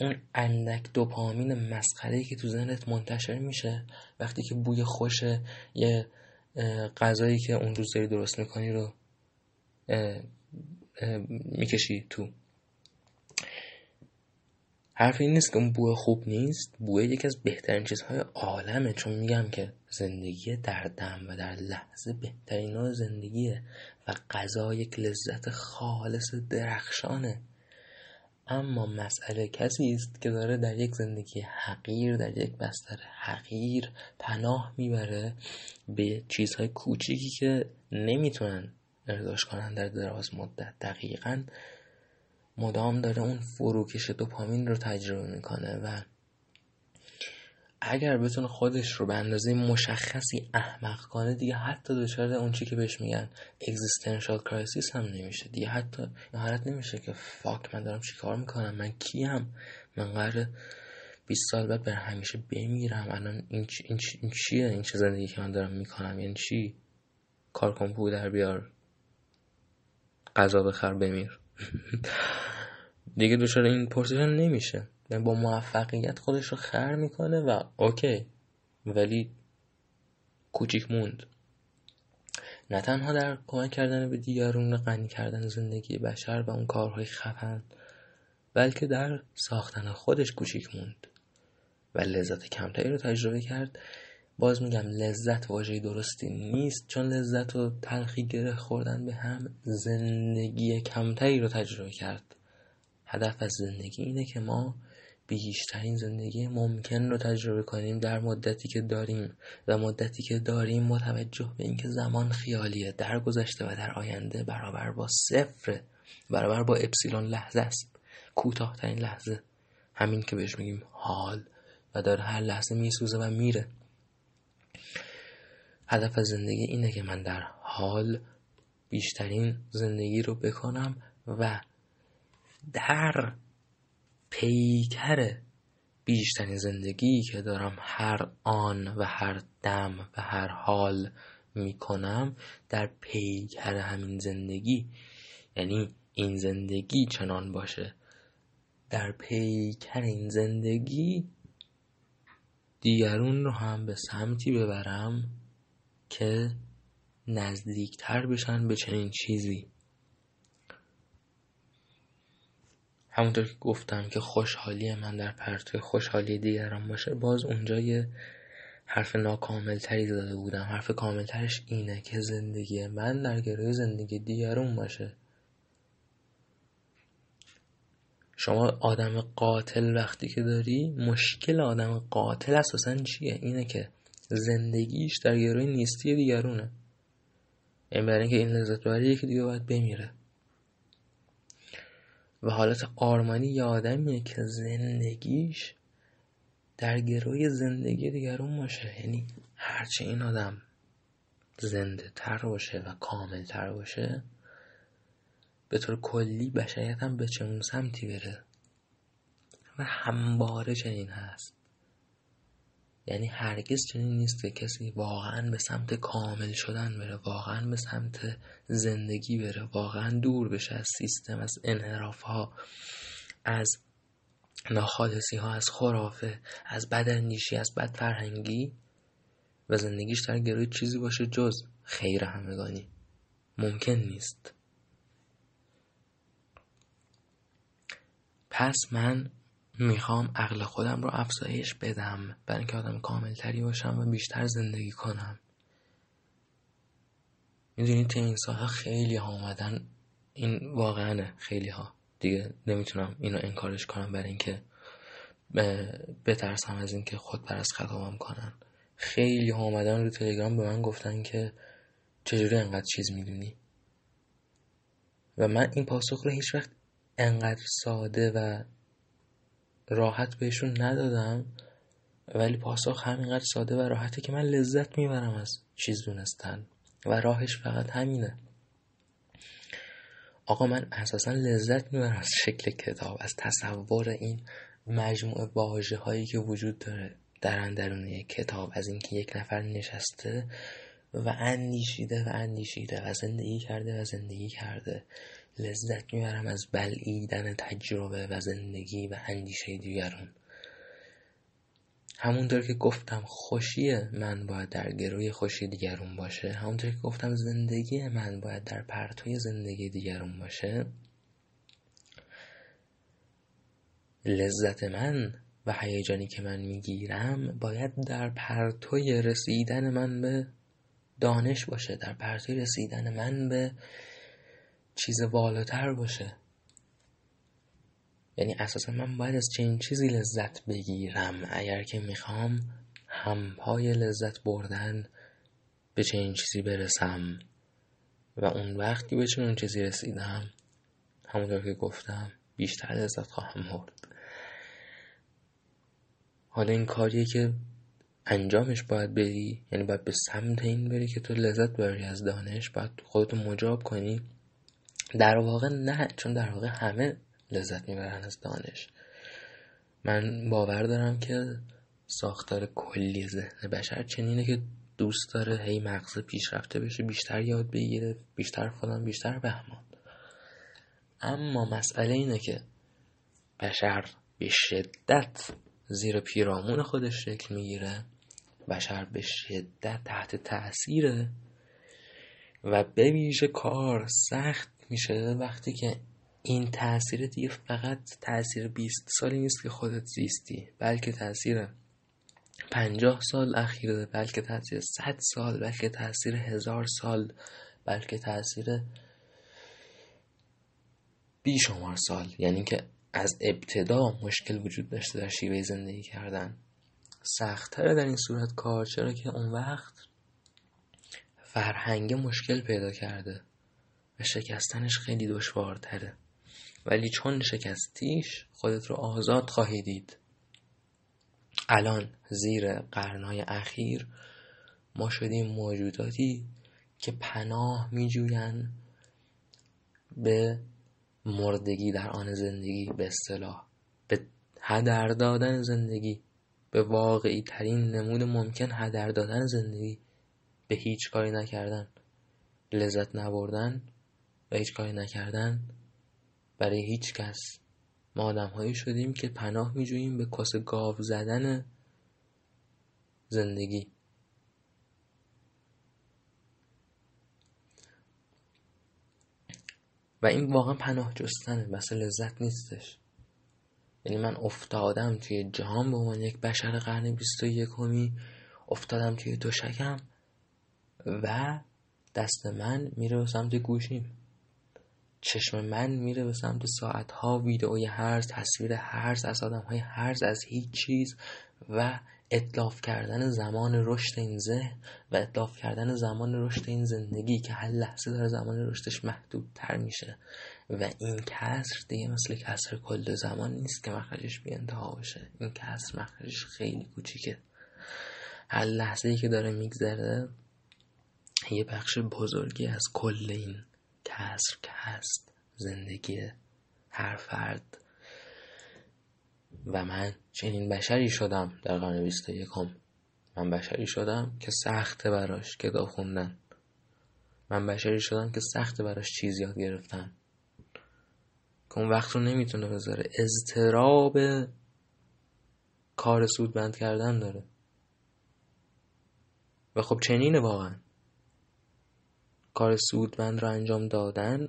اون اندک دوپامین مسخره که تو ذهنت منتشر میشه وقتی که بوی خوش یه غذایی که اون روز داری درست می‌کنی رو می‌کشی تو. حرف این نیست که اون بوی خوب نیست بوی یکی از بهترین چیزهای عالمه. چون میگم که زندگی در دم و در لحظه بهترین نوع زندگیه و غذا یک لذت خالص درخشانه. اما مسئله کسی است که داره در یک زندگی حقیر در یک بستر حقیر پناه می‌بره به چیزهای کوچیکی که نمی‌تونن ارزاش کنن در دراز مدت. دقیقا مدام داره اون فروکش دوپامین رو تجربه می‌کنه و اگر بتونه خودش رو به اندازه مشخصی احمق کنه دیگه حتی دچار اون چی که بهش میگن existential crisis هم نمیشه. دیگه حتی حالت نمیشه که fuck من دارم چیکار می‌کنم؟ من کیم؟ من قراره 20 سال بعد برا همیشه بمیرم؟ الان این, چی، این, چی، این چیه؟ این چه زندگی که من دارم می‌کنم؟ یعنی چی؟ کار کن در بیار. غذا بخر بمیر. دیگه دچار این پرسش هم نمیشه. با موفقیت خودش رو خر می‌کنه و okay. ولی کوچیک موند. نه تنها در کمک کردن به دیگرون غنی کردن زندگی بشر و اون کارهای خفن بلکه در ساختن خودش کوچیک موند. و لذت کمتری رو تجربه کرد. باز میگم لذت واژه درستی نیست چون لذت و تلخی گره خوردن به هم زندگی کمتری رو تجربه کرد. هدف از زندگی اینه که ما بیشترین زندگی ممکن رو تجربه کنیم در مدتی که داریم و مدتی که داریم متوجه به اینکه زمان خیالیه در گذشته و در آینده برابر با صفر برابر با اپسیلون لحظه است. کوتاهترین لحظه. همین که بهش میگیم حال و داره هر لحظه میسوزه و میره. هدف زندگی اینه که من در حال بیشترین زندگی رو بکنم و در پیکر بیشترین زندگی که دارم هر آن و هر دم و هر حال می‌کنم در پیکر همین زندگی. یعنی این زندگی چنان باشه. در پیکر این زندگی دیگرون رو هم به سمتی ببرم که نزدیکتر بشن به چنین چیزی. همونطور که گفتم که خوشحالی من در پرتو خوشحالی دیگران باشه. باز اونجا یه حرف ناکامل تری داده بودم. حرف کامل ترش اینه که زندگی من در گروه زندگی دیگران باشه. شما آدم قاتل وقتی که داری مشکل آدم قاتل اساسا چیه؟ اینه که زندگیش در گروه نیستی دیگرونه. این برای اینکه این لذت ببری یکی دیگه باید بمیره. و حالت آرمانی یه آدمیه که زندگیش در گروه زندگی دیگرون باشه. یعنی هرچه این آدم زنده تر باشه و کامل تر باشه به طور کلی بشریت هم به چه سمتی بره. و همباره چنین هست. یعنی هرگز چنین نیست که کسی واقعا به سمت کامل شدن بره واقعا به سمت زندگی بره واقعا دور بشه از سیستم از انحراف ها از ناخالصی ها از خرافه از بداندیشی از بد فرهنگی و زندگیش در گروی چیزی باشه جز خیر همگانی. ممکن نیست. پس من می‌خوام عقل خودم رو افزایش بدم برای اینکه آدم کاملتری باشم و بیشتر زندگی کنم. می‌دونید که این سالها خیلی ها اومدن. این واقعا خیلی ها دیگه نمی‌تونم اینو انکارش کنم برای اینکه بترسم از اینکه خود پر از خطابم کنن. خیلی ها اومدن رو تلگرام به من گفتن که چجوری انقدر چیز می‌دونی؟ و من این پاسخ رو هیچ وقت انقدر ساده و راحت بهشون ندادم ولی پاسخ همینقدر ساده و راحته که من لذت می‌برم از چیز دونستن و راهش فقط همینه. آقا من اساسا لذت می‌برم از شکل کتاب از تصور این مجموعه واژه هایی که وجود داره در اندرون یک کتاب از اینکه یک نفر نشسته و اندیشیده و اندیشیده و زندگی کرده و زندگی کرده. لذت می‌برم از بلعیدن تجربه و زندگی و اندیشه دیگران. همونطور که گفتم خوشی من باید در گروی خوشی دیگرون باشه. همونطور که گفتم زندگی من باید در پرتوی زندگی دیگرون باشه. لذت من و هیجانی که من می‌گیرم باید در پرتوی رسیدن من به دانش باشه در پرتوی رسیدن من به چیز والاتر باشه. یعنی اساسا من باید از چنین چیزی لذت بگیرم اگر که می‌خوام همپای لذت بردن به چنین چیزی برسم. و اون وقتی به چنین چیزی رسیدم همونطور که گفتم بیشتر لذت خواهم برد. حالا این کاریه که انجامش باید بری یعنی باید به سمت این بری که تو لذت ببری از دانش باید خودتو مجاب کنی. در واقع نه چون در واقع همه لذت می‌برن از دانش. من باور دارم که ساختار کلی ذهن بشر چنینه که دوست داره هی مغز پیشرفته بشه بیشتر یاد بگیره بیشتر فلان بیشتر بهمان. اما مسئله اینه که بشر به شدت زیر پیرامون خودش شکل می‌گیره بشر به شدت تحت تاثیره و به کار سخت میشه. وقتی که این تاثیر دیگه فقط تاثیر 20 سالی نیست که خودت زیستی بلکه تاثیر پنجاه سال اخیره بلکه تاثیر صد سال بلکه تاثیر هزار سال بلکه تاثیر بیشمار سال. یعنی که از ابتدا مشکل وجود داشته در شیوه زندگی کردن. سختتره در این صورت کار. چرا که اون وقت فرهنگ مشکل پیدا کرده. و شکستنش خیلی دشوارتره. ولی چون شکستیش خودت رو آزاد خواهی دید. الان زیر قرنهای اخیر ما شدیم موجوداتی که پناه میجوین به مردگی در آن زندگی به اصطلاح به هدر دادن زندگی به واقعی ترین نمود ممکن هدر دادن زندگی به هیچ کاری نکردن لذت نبردن. هیچ کاری نکردن برای هیچ کس. ما آدم هایی شدیم که پناه می جوییم به کاسه گاو زدن زندگی. و این واقعا پناه جستنه مثل لذت نیستش. یعنی من افتادم توی جهان به عنوان یک بشر قرن بیست و یکمی افتادم توی دوشکم و دست من میره سمت گوشیم. چشم من میره به سمت ساعت ها ویدئوی هرز تصویر هرز از آدم های هرز از هیچ چیز و اطلاف کردن زمان رشد این ذهن و اطلاف کردن زمان رشد این زندگی که هر لحظه داره زمان رشدش محدودتر میشه و این کسر دیگه مثل کسر کل زمان نیست که مخرجش بی انتها باشه. این کسر مخرجش خیلی کوچیکه. هر لحظه که داره میگذره یه بخش بزرگی از کل این کسر که هست زندگی هر فرد. و من چنین بشری شدم در قرن بیست یکم. من بشری شدم که سخته براش کتاب خوندن. من بشری شدم که سخته براش چیز یاد گرفتن. که اون وقت رو نمی‌تونه بذاره. اضطراب کار سود بند کردن داره. و خب چنینه واقعا. کار سودمند رو انجام دادن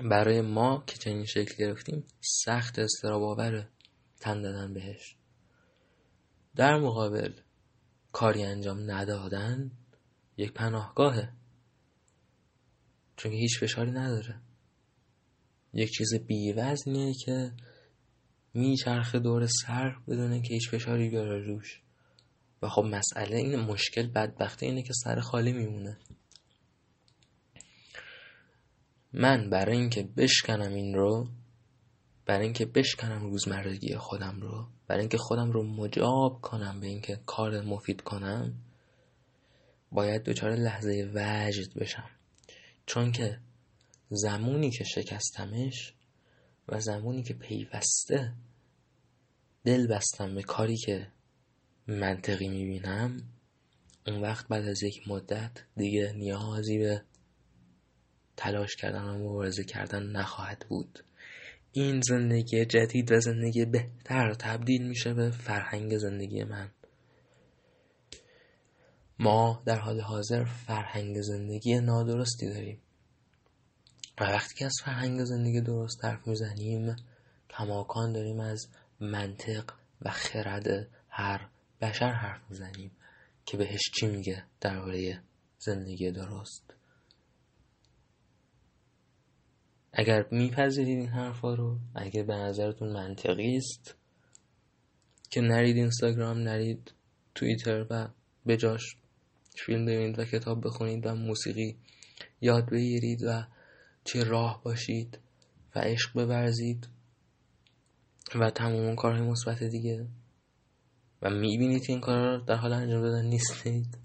برای ما که چنین شکل گرفتیم سخت استراب آوره تن دادن بهش. در مقابل کاری انجام ندادن یک پناهگاهه چون هیچ فشاری نداره. یک چیز بیوزنیه که میچرخه دور سر بدونه که هیچ فشاری بیاره روش. و خب مسئله این مشکل بدبختی اینه که سر خالی میمونه. من برای اینکه بشکنم این رو برای اینکه بشکنم روزمرگی خودم رو برای اینکه خودم رو مجاب کنم به اینکه کار مفید کنم باید دچار لحظه وجد بشم. چون که زمانی که شکستمش و زمانی که پیوسته دل بستم به کاری که منطقی می‌بینم اون وقت بعد از یک مدت دیگه نیازی به تلاش کردن و مبارزه کردن نخواهد بود. این زندگی جدید و زندگی بهتر تبدیل میشه به فرهنگ زندگی من. ما در حال حاضر فرهنگ زندگی نادرستی داریم. و وقتی که از فرهنگ زندگی درست حرف می‌زنیم کماکان داریم از منطق و خرد هر بشر حرف می‌زنیم که بهش چی میگه درباره زندگی درست. اگر میپذیرید این حرفا رو اگر به نظرتون منطقی است که نرید اینستاگرام نرید توییتر و بجاش فیلم ببینید و کتاب بخونید و موسیقی یاد بگیرید و چه راه باشید و عشق ببرزید و تمام کارهای مثبت دیگه و می‌بینید که این کار رو در حال انجام دادن نیستید.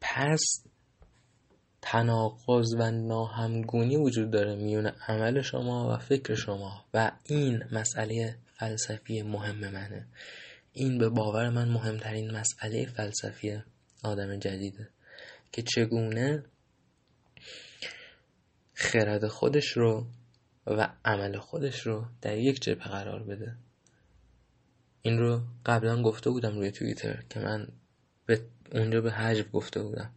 پس تناقض و ناهمگونی وجود داره میون عمل شما و فکر شما و این مسئله فلسفی مهم منه. این به باور من مهمترین مسئله فلسفی آدم جدیده که چگونه خرد خودش رو و عمل خودش رو در یک جبه قرار بده. این رو قبلا گفته بودم روی توییتر که من به اونجا به حجب گفته بودم.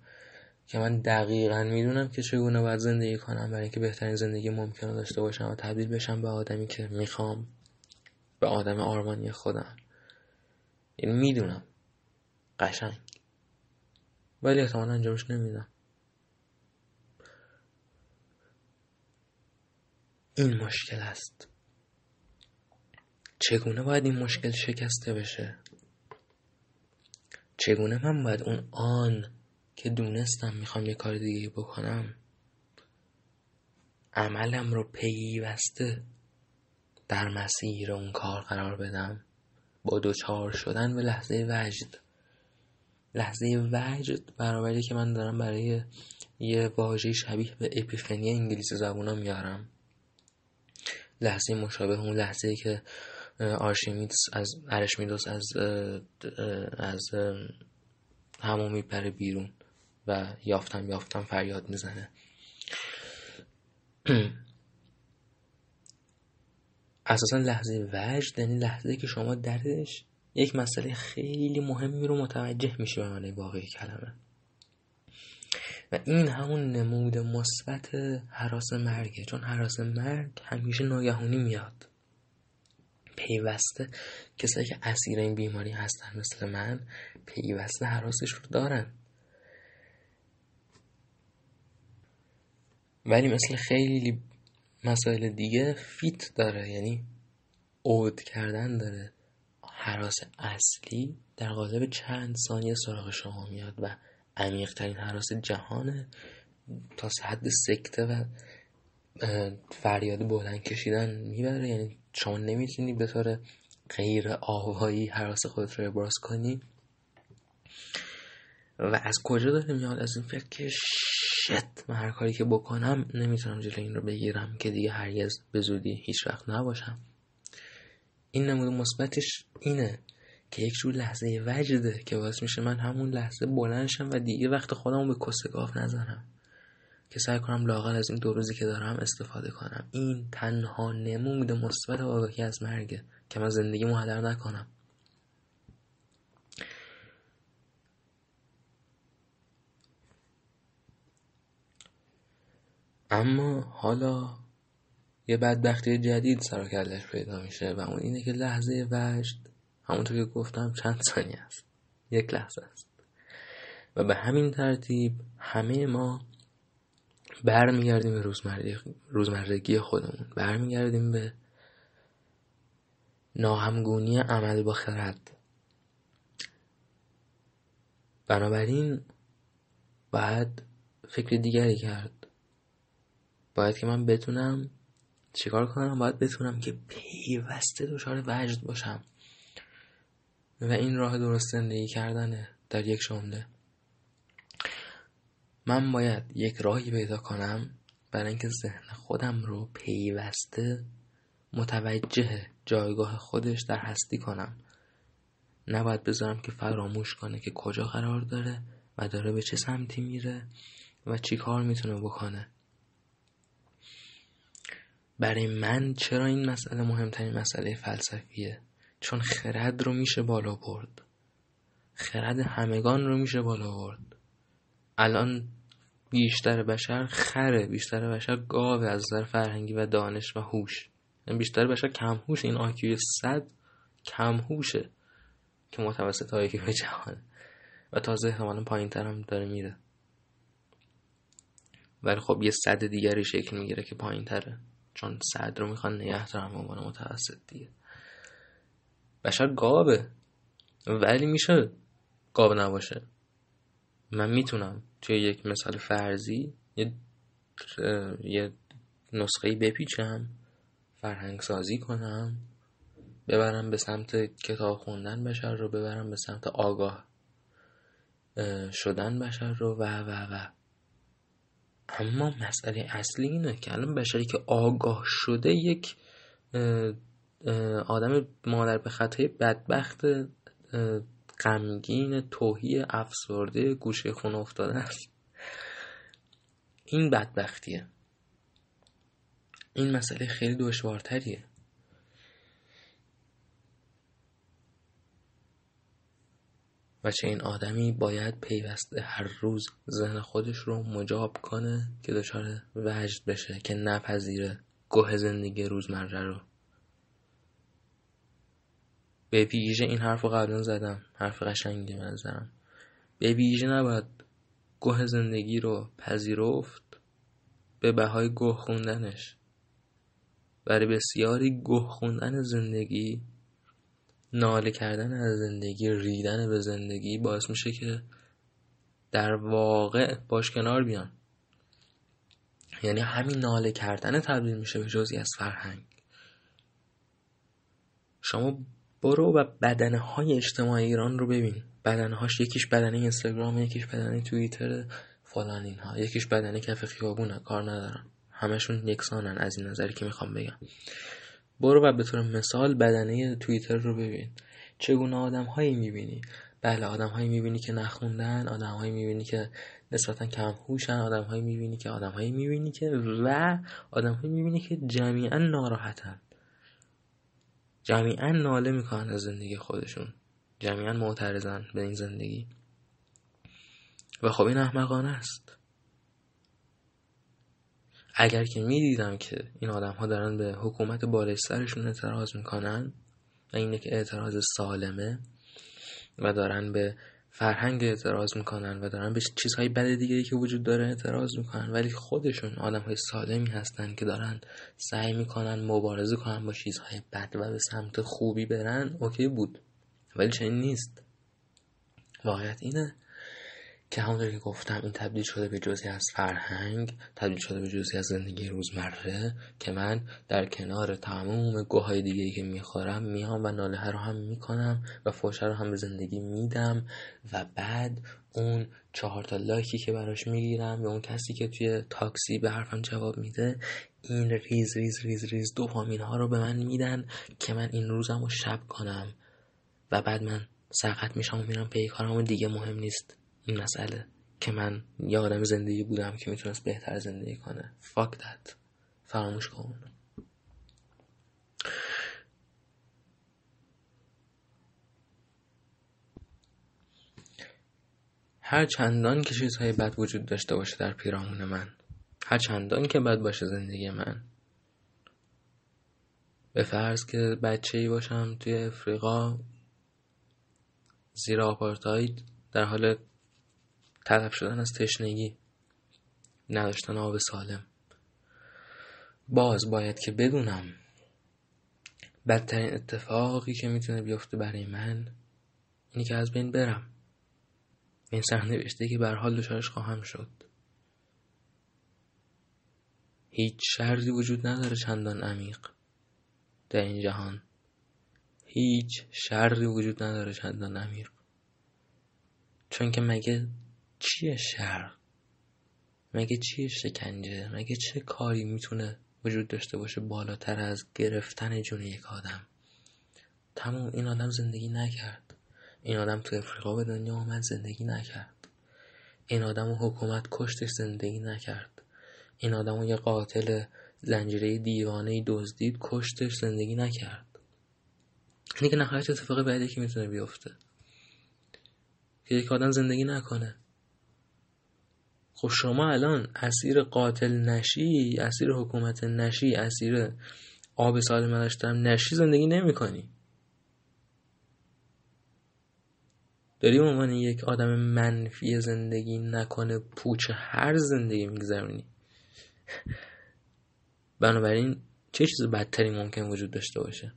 که من دقیقا می‌دونم که چگونه باید زندگی کنم برای اینکه بهترین زندگی ممکن داشته باشم و تبدیل بشم به آدمی که می‌خوام به آدم آرمانی خودم. این یعنی می‌دونم. قشنگ. ولی احتمالا انجامش نمیدم. این مشکل است. چگونه باید این مشکل شکسته بشه؟ چگونه من باید اون آن که دونستم می‌خوام یه کار دیگه بکنم عملم رو پیوسته در مسیر اون کار قرار بدم. با دوچار شدن به لحظه وجد. لحظه وجد برابری که من دارم برای یه واژه شبیه به اپیفنی انگلیسی زبونا میارم. لحظه مشابه اون لحظه که آرشیمیدس از ارشمیدس از از همون میپره بیرون. و یافتم یافتم فریاد می‌زنه. اساسا لحظه وجد یعنی لحظه که شما درش یک مسئله خیلی مهمی رو متوجه میشه به معنی واقعی کلمه. و این همون نمود مثبت حراس مرگه چون حراس مرگ همیشه ناگهانی میاد. پیوسته کسایی که اسیر این بیماری هستن مثل من پیوسته حراسش رو دارن. ولی مثل خیلی مسائل دیگه فیت داره یعنی عود کردن داره. حراس اصلی در قالب چند ثانیه سراغ شما میاد و عمیقترین حراس جهانه تا حد سکته و فریاد بلند کشیدن می‌بره. یعنی شما نمی‌تونی به طور غیر آوایی حراس خودت رو ابراز کنی. و از کجا داره میاد؟ از این فکر که شت. من هر کاری که بکنم نمی‌تونم جلوی این رو بگیرم که دیگه هرگز به زودی هیچ وقت نباشم. این نمود مثبتش اینه که یک جور لحظه وجده که باعث میشه من همون لحظه بلندشم و دیگه وقت خودم به کسگاف نزنم. که سعی کنم لاغر از این دو روزی که دارم استفاده کنم. این تنها نمود مثبت آگاهی از مرگه که من زندگی هدر نکنم. اما حالا یه بدبختی جدید سر کلش پیدا میشه و اون اینه که لحظه وجد همونطور که گفتم چند ثانیه است. یک لحظه است. و به همین ترتیب همه ما برمیگردیم به روزمرگی خودمون. برمیگردیم به ناهمگونی عمل با خرد. بنابراین باید فکر دیگری کرد. باید که من بتونم چیکار کنم؟ باید بتونم که پیوسته دچار وجد باشم. و این راه درست زندگی کردنه در یک جمله من باید یک راهی پیدا کنم برای اینکه ذهن خودم رو پیوسته متوجه جایگاه خودش در هستی کنم. نباید بذارم که فراموش کنه که کجا قرار داره و داره به چه سمتی میره و چی کار می‌تونه بکنه. برای من چرا این مسئله مهمترین مسئله فلسفیه؟ چون خرد رو میشه بالا برد. خرد همگان رو میشه بالا برد. الان بیشتر بشر خره بیشتر بشر گاوه از نظر فرهنگی و دانش و هوش. یعنی بیشتر بشر کم هوش این آیکیو صد کم هوشه که متوسط آیکیو جهان و تازه احتمالا پایین هم داره میره. ولی خب یه صد دیگری شکل می‌گیره که پایین تره چون صد رو می‌خوان نگه دارن به عنوان متوسط دیگه. بشر گاوه ولی میشه گاو نباشه. من می‌تونم توی یک مثال فرضی یه, یه نسخه بپیچم فرهنگ سازی کنم ببرم به سمت کتاب خوندن بشر رو ببرم به سمت آگاه شدن بشر رو و و و. اما مسئله اصلی اینه که الان بشری که آگاه شده یک آدم مادر به خطای بدبخت غمگین توهی افسرده گوشه خون افتاده است. این بدبختیه. این مسئله خیلی دشوارتریه. و این آدمی باید پیوسته هر روز ذهن خودش رو مجاب کنه که دچار وجد بشه که نپذیره گوه زندگی روزمره رو. به ویژه این حرف رو قبلا زدم حرف قشنگی من زدم. به ویژه نباید گوه زندگی رو پذیرفت به بهای گوه خوندنش. برای بسیاری گوه خوندن زندگی ناله کردن از زندگی ریدن به زندگی باعث میشه که در واقع باش کنار بیان یعنی همین ناله کردن تبدیل میشه به جزی از فرهنگ. شما برو و بدنه های اجتماعی ایران رو ببین. بدنه هاش یکیش بدنه اینستاگرام یکیش بدنه توییتر فلان اینها. یکیش بدنه کف خیابونه کار ندارن همشون یکسانن از این نظری که می‌خوام بگم. برو و به طور مثال بدنه توییتر رو ببین. چگونه آدم هایی می‌بینی؟ بله آدم هایی می‌بینی که نخوندن آدم هایی می‌بینی که نسبتا کم هوشن آدم هایی می‌بینی که آدم هایی می‌بینی که و آدم هایی می‌بینی که جمیعا ناراحتن. جمیعا ناله می‌کنن از زندگی خودشون. جمیعا معترضن به این زندگی. و خب این احمقانه است. اگر که می‌دیدم که این آدم ها دارن به حکومت بالای سرشون اعتراض می‌کنن و این یک اعتراض سالمه و دارن به فرهنگ اعتراض می‌کنن و دارن به چیزهای بد دیگه که وجود داره اعتراض می‌کنن ولی خودشون آدم های سالمی هستن که دارن سعی می‌کنن مبارزه کنن با چیزهای بد و به سمت خوبی برن اوکی بود. ولی چنین نیست. واقعیت اینه که همونطور که گفتم این تبدیل شده به جزی از فرهنگ تبدیل شده به جزی از زندگی روزمره که من در کنار تمام گوهای دیگه که می‌خورم میام و ناله رو هم می‌کنم و فوشه رو هم به زندگی میدم و بعد اون چهار تا لایکی که براش می‌گیرم یا اون کسی که توی تاکسی به حرفم جواب میده این ریز ریز ریز ریز دوپامین ها رو به من میدن که من این روزم رو شب کنم و بعد من سقط میشم و میرم پی کارم و دیگه مهم نیست. این مسئله که من یه آدم زنده‌ای بودم که می‌تونست بهتر زندگی کنه. Fuck that. فراموش کن هر چندان که چیزهای بد وجود داشته باشه در پیرامون من هر چندان که بد باشه زندگی من به فرض که بچه ای باشم توی افریقا زیر آپارتاید در حال تلف شدن از تشنگی نداشتن آب سالم. باز باید که بدونم بدترین اتفاقی که می‌تونه بیفته برای من اینی که از بین برم. این سرنوشته که بر حال دچارش خواهم شد. هیچ شردی وجود نداره چندان عمیق. در این جهان هیچ شری وجود نداره چندان عمیق. چون که مگه چیه شر مگه چیه شکنجه؟ مگه چه کاری می‌تونه وجود داشته باشه بالاتر از گرفتن جون یک آدم؟ تمام این آدم زندگی نکرد. این آدم تو افریقا به دنیا آمد زندگی نکرد. این آدم و حکومت کشتش زندگی نکرد. این آدم و یه قاتل زنجیره دیوانه دزدید کشتش زندگی نکرد. اینه که نهایت اتفاق بعدی که می‌تونه بیفته. که یک آدم زندگی نکنه. خب شما الان اسیر قاتل نشی اسیر حکومت نشی اسیر آب سالم نداشتم نشی زندگی نمی کنی داری یک آدم منفی زندگی نکنه پوچ هر زندگی میگذرونی. بنابراین چه چیز بدتری ممکن وجود داشته باشه؟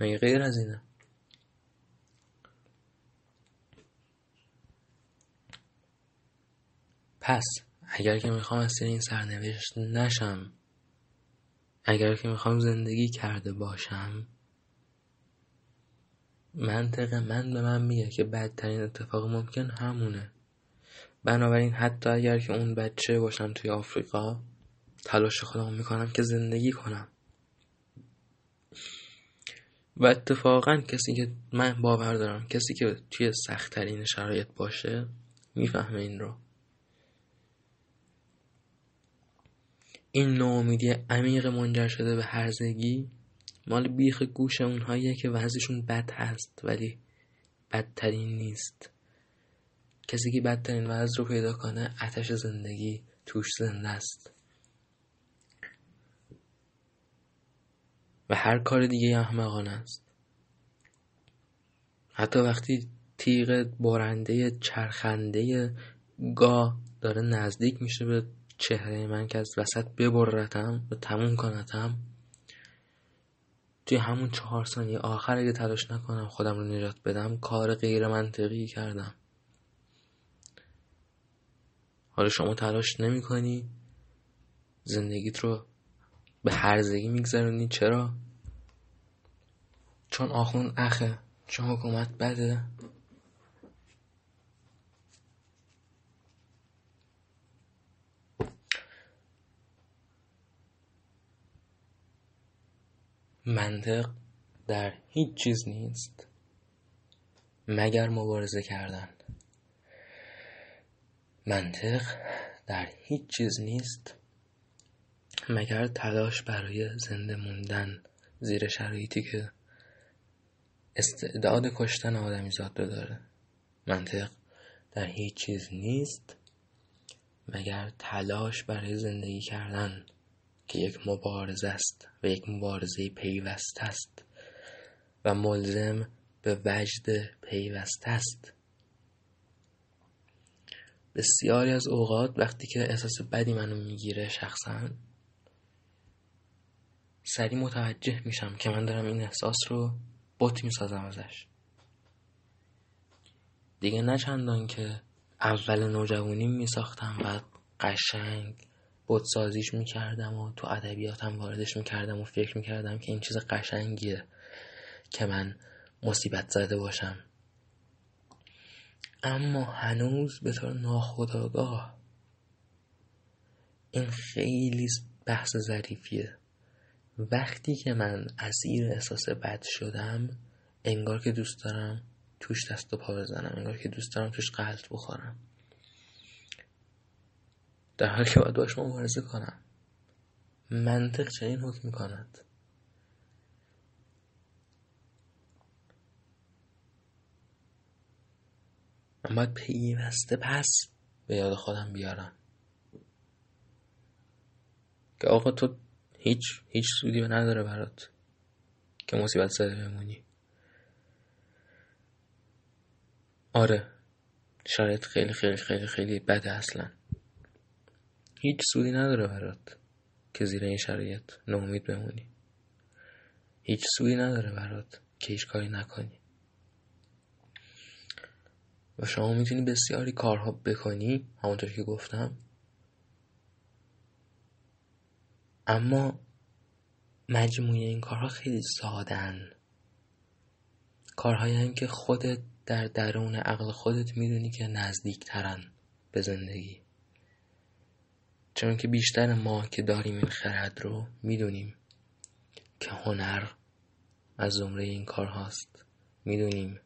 مگه غیر از اینه؟ پس اگر که می‌خوام از این سرنوشت نشم اگر که می‌خوام زندگی کرده باشم منطق من به من میگه که بدترین اتفاق ممکن همونه. بنابراین حتی اگر که اون بچه باشم توی آفریقا تلاش خودم می‌کنم که زندگی کنم. و اتفاقا کسی که من باور دارم کسی که توی سختترین شرایط باشه می‌فهمه این رو. این ناامیدی عمیق منجر شده به هرزگی مال بیخ گوش اونهاییه که وضعشون بد هست ولی بدترین نیست. کسی که بدترین وضع رو پیدا کنه اتش زندگی توش زنده است. و هر کار دیگه احمقانه است. حتی وقتی تیغ برنده چرخنده گاه داره نزدیک میشه به چهره من که از وسط ببرتم و تموم کنتم توی همون چهار ثانیه آخر اگه تلاش نکنم خودم رو نجات بدم کار غیر منطقی کردم. حالا شما تلاش نمی کنی؟ زندگیت رو به هرزگی میگذرونی؟ چرا؟ چون آخون اخه چون حکومت بده. منطق در هیچ چیز نیست. مگر مبارزه کردن. منطق در هیچ چیز نیست. مگر تلاش برای زنده موندن زیر شرایطی که استعداد کشتن آدمی زاد داره منطق در هیچ چیز نیست. مگر تلاش برای زندگی کردن. که یک مبارزه است و یک مبارزه پیوسته است و ملزم به وجد پیوسته است. بسیاری از اوقات وقتی که احساس بدی منو می‌گیره شخصا سریع متوجه میشم که من دارم این احساس رو بوت می‌سازم ازش. دیگه نه چندان که اول نوجوانی میساختم و قشنگ بودسازیش می‌کردم و تو ادبیاتم واردش می‌کردم و فکر می‌کردم که این چیز قشنگیه که من مصیبت زده باشم. اما هنوز به طور ناخداگاه این خیلی بحث ظریفیه. وقتی که من اسیر احساس بد شدم انگار که دوست دارم توش دست و پا بزنم انگار که دوست دارم توش قلط بخورم. در حالی که باید باش مبارزه کنم. منطق چنین حکم می‌کند. من باید پیوسته پس به یاد خودم بیارم. که آقا تو هیچ هیچ سودی نداره برات که مصیبت زده بمونی. آره شرایط خیلی خیلی خیلی خیلی بده اصلا. هیچ سودی نداره برات که زیر این شرایط ناامید بمونی. هیچ سودی نداره برات که هیچ کاری نکنی. و شما می‌تونی بسیاری کارها بکنی همونطور که گفتم. اما مجموعه این کارها خیلی سادن کارهایی که خودت در درون عقل خودت می‌دونی که نزدیکترن به زندگی. چون که بیشتر ما که داریم این خرد رو می‌دونیم که هنر از زمره این کار هاست. می‌دونیم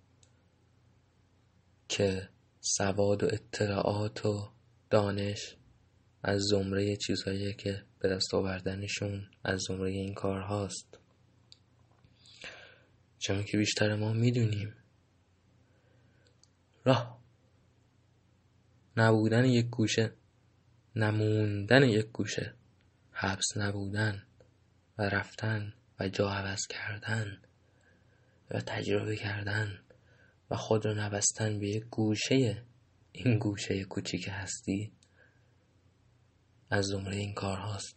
که سواد و اطلاعات و دانش از زمره چیزهایی که به دست آوردنشون از زمره این کار هاست. چون که بیشتر ما می‌دونیم. راه. نبودن یک گوشه نموندن یک گوشه حبس نبودن و رفتن و جا عوض کردن و تجربه کردن و خود رو نبستن به یک گوشه این گوشه کوچیک هستی از زمره این کار هاست.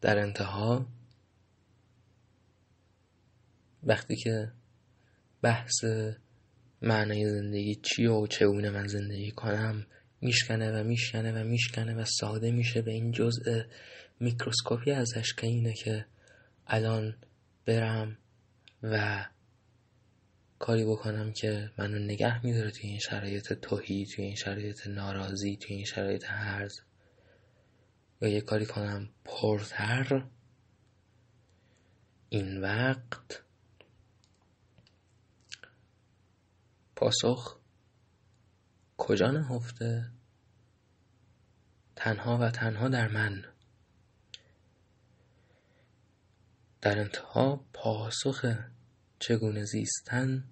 در انتها وقتی که بحث معنای زندگی چیه و چگونه من زندگی کنم؟ میشکنه و میشکنه و میشکنه و ساده میشه به این جزء میکروسکوپی ازش که اینه که الان برم و کاری بکنم که منو نگه میداره توی این شرایط توهی توی این شرایط ناراضی توی این شرایط هرز یا یه کاری کنم پرتر. این وقت پاسخ کجا نهفته؟ تنها و تنها در من. در انتها پاسخ چگونه زیستن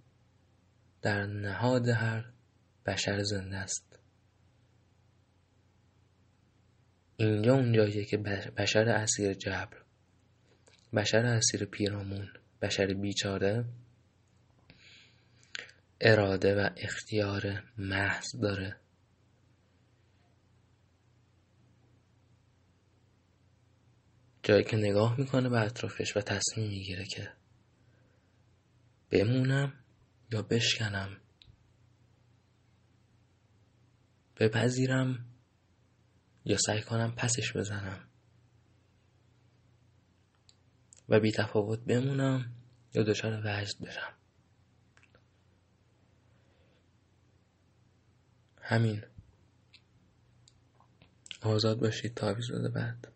در نهاد هر بشر زنده است. اینجا اونجاییه که بشر اسیر جبر بشر اسیر پیرامون بشر بیچاره اراده و اختیار محض داره. جایی که نگاه می‌کنه به اطرافش و تصمیم می‌گیره که بمونم یا بشکنم. بپذیرم یا سعی کنم پسش بزنم. و بی تفاوت بمونم یا دچار وجد بشم همین. آزاد باشید تا اپیزود بعد.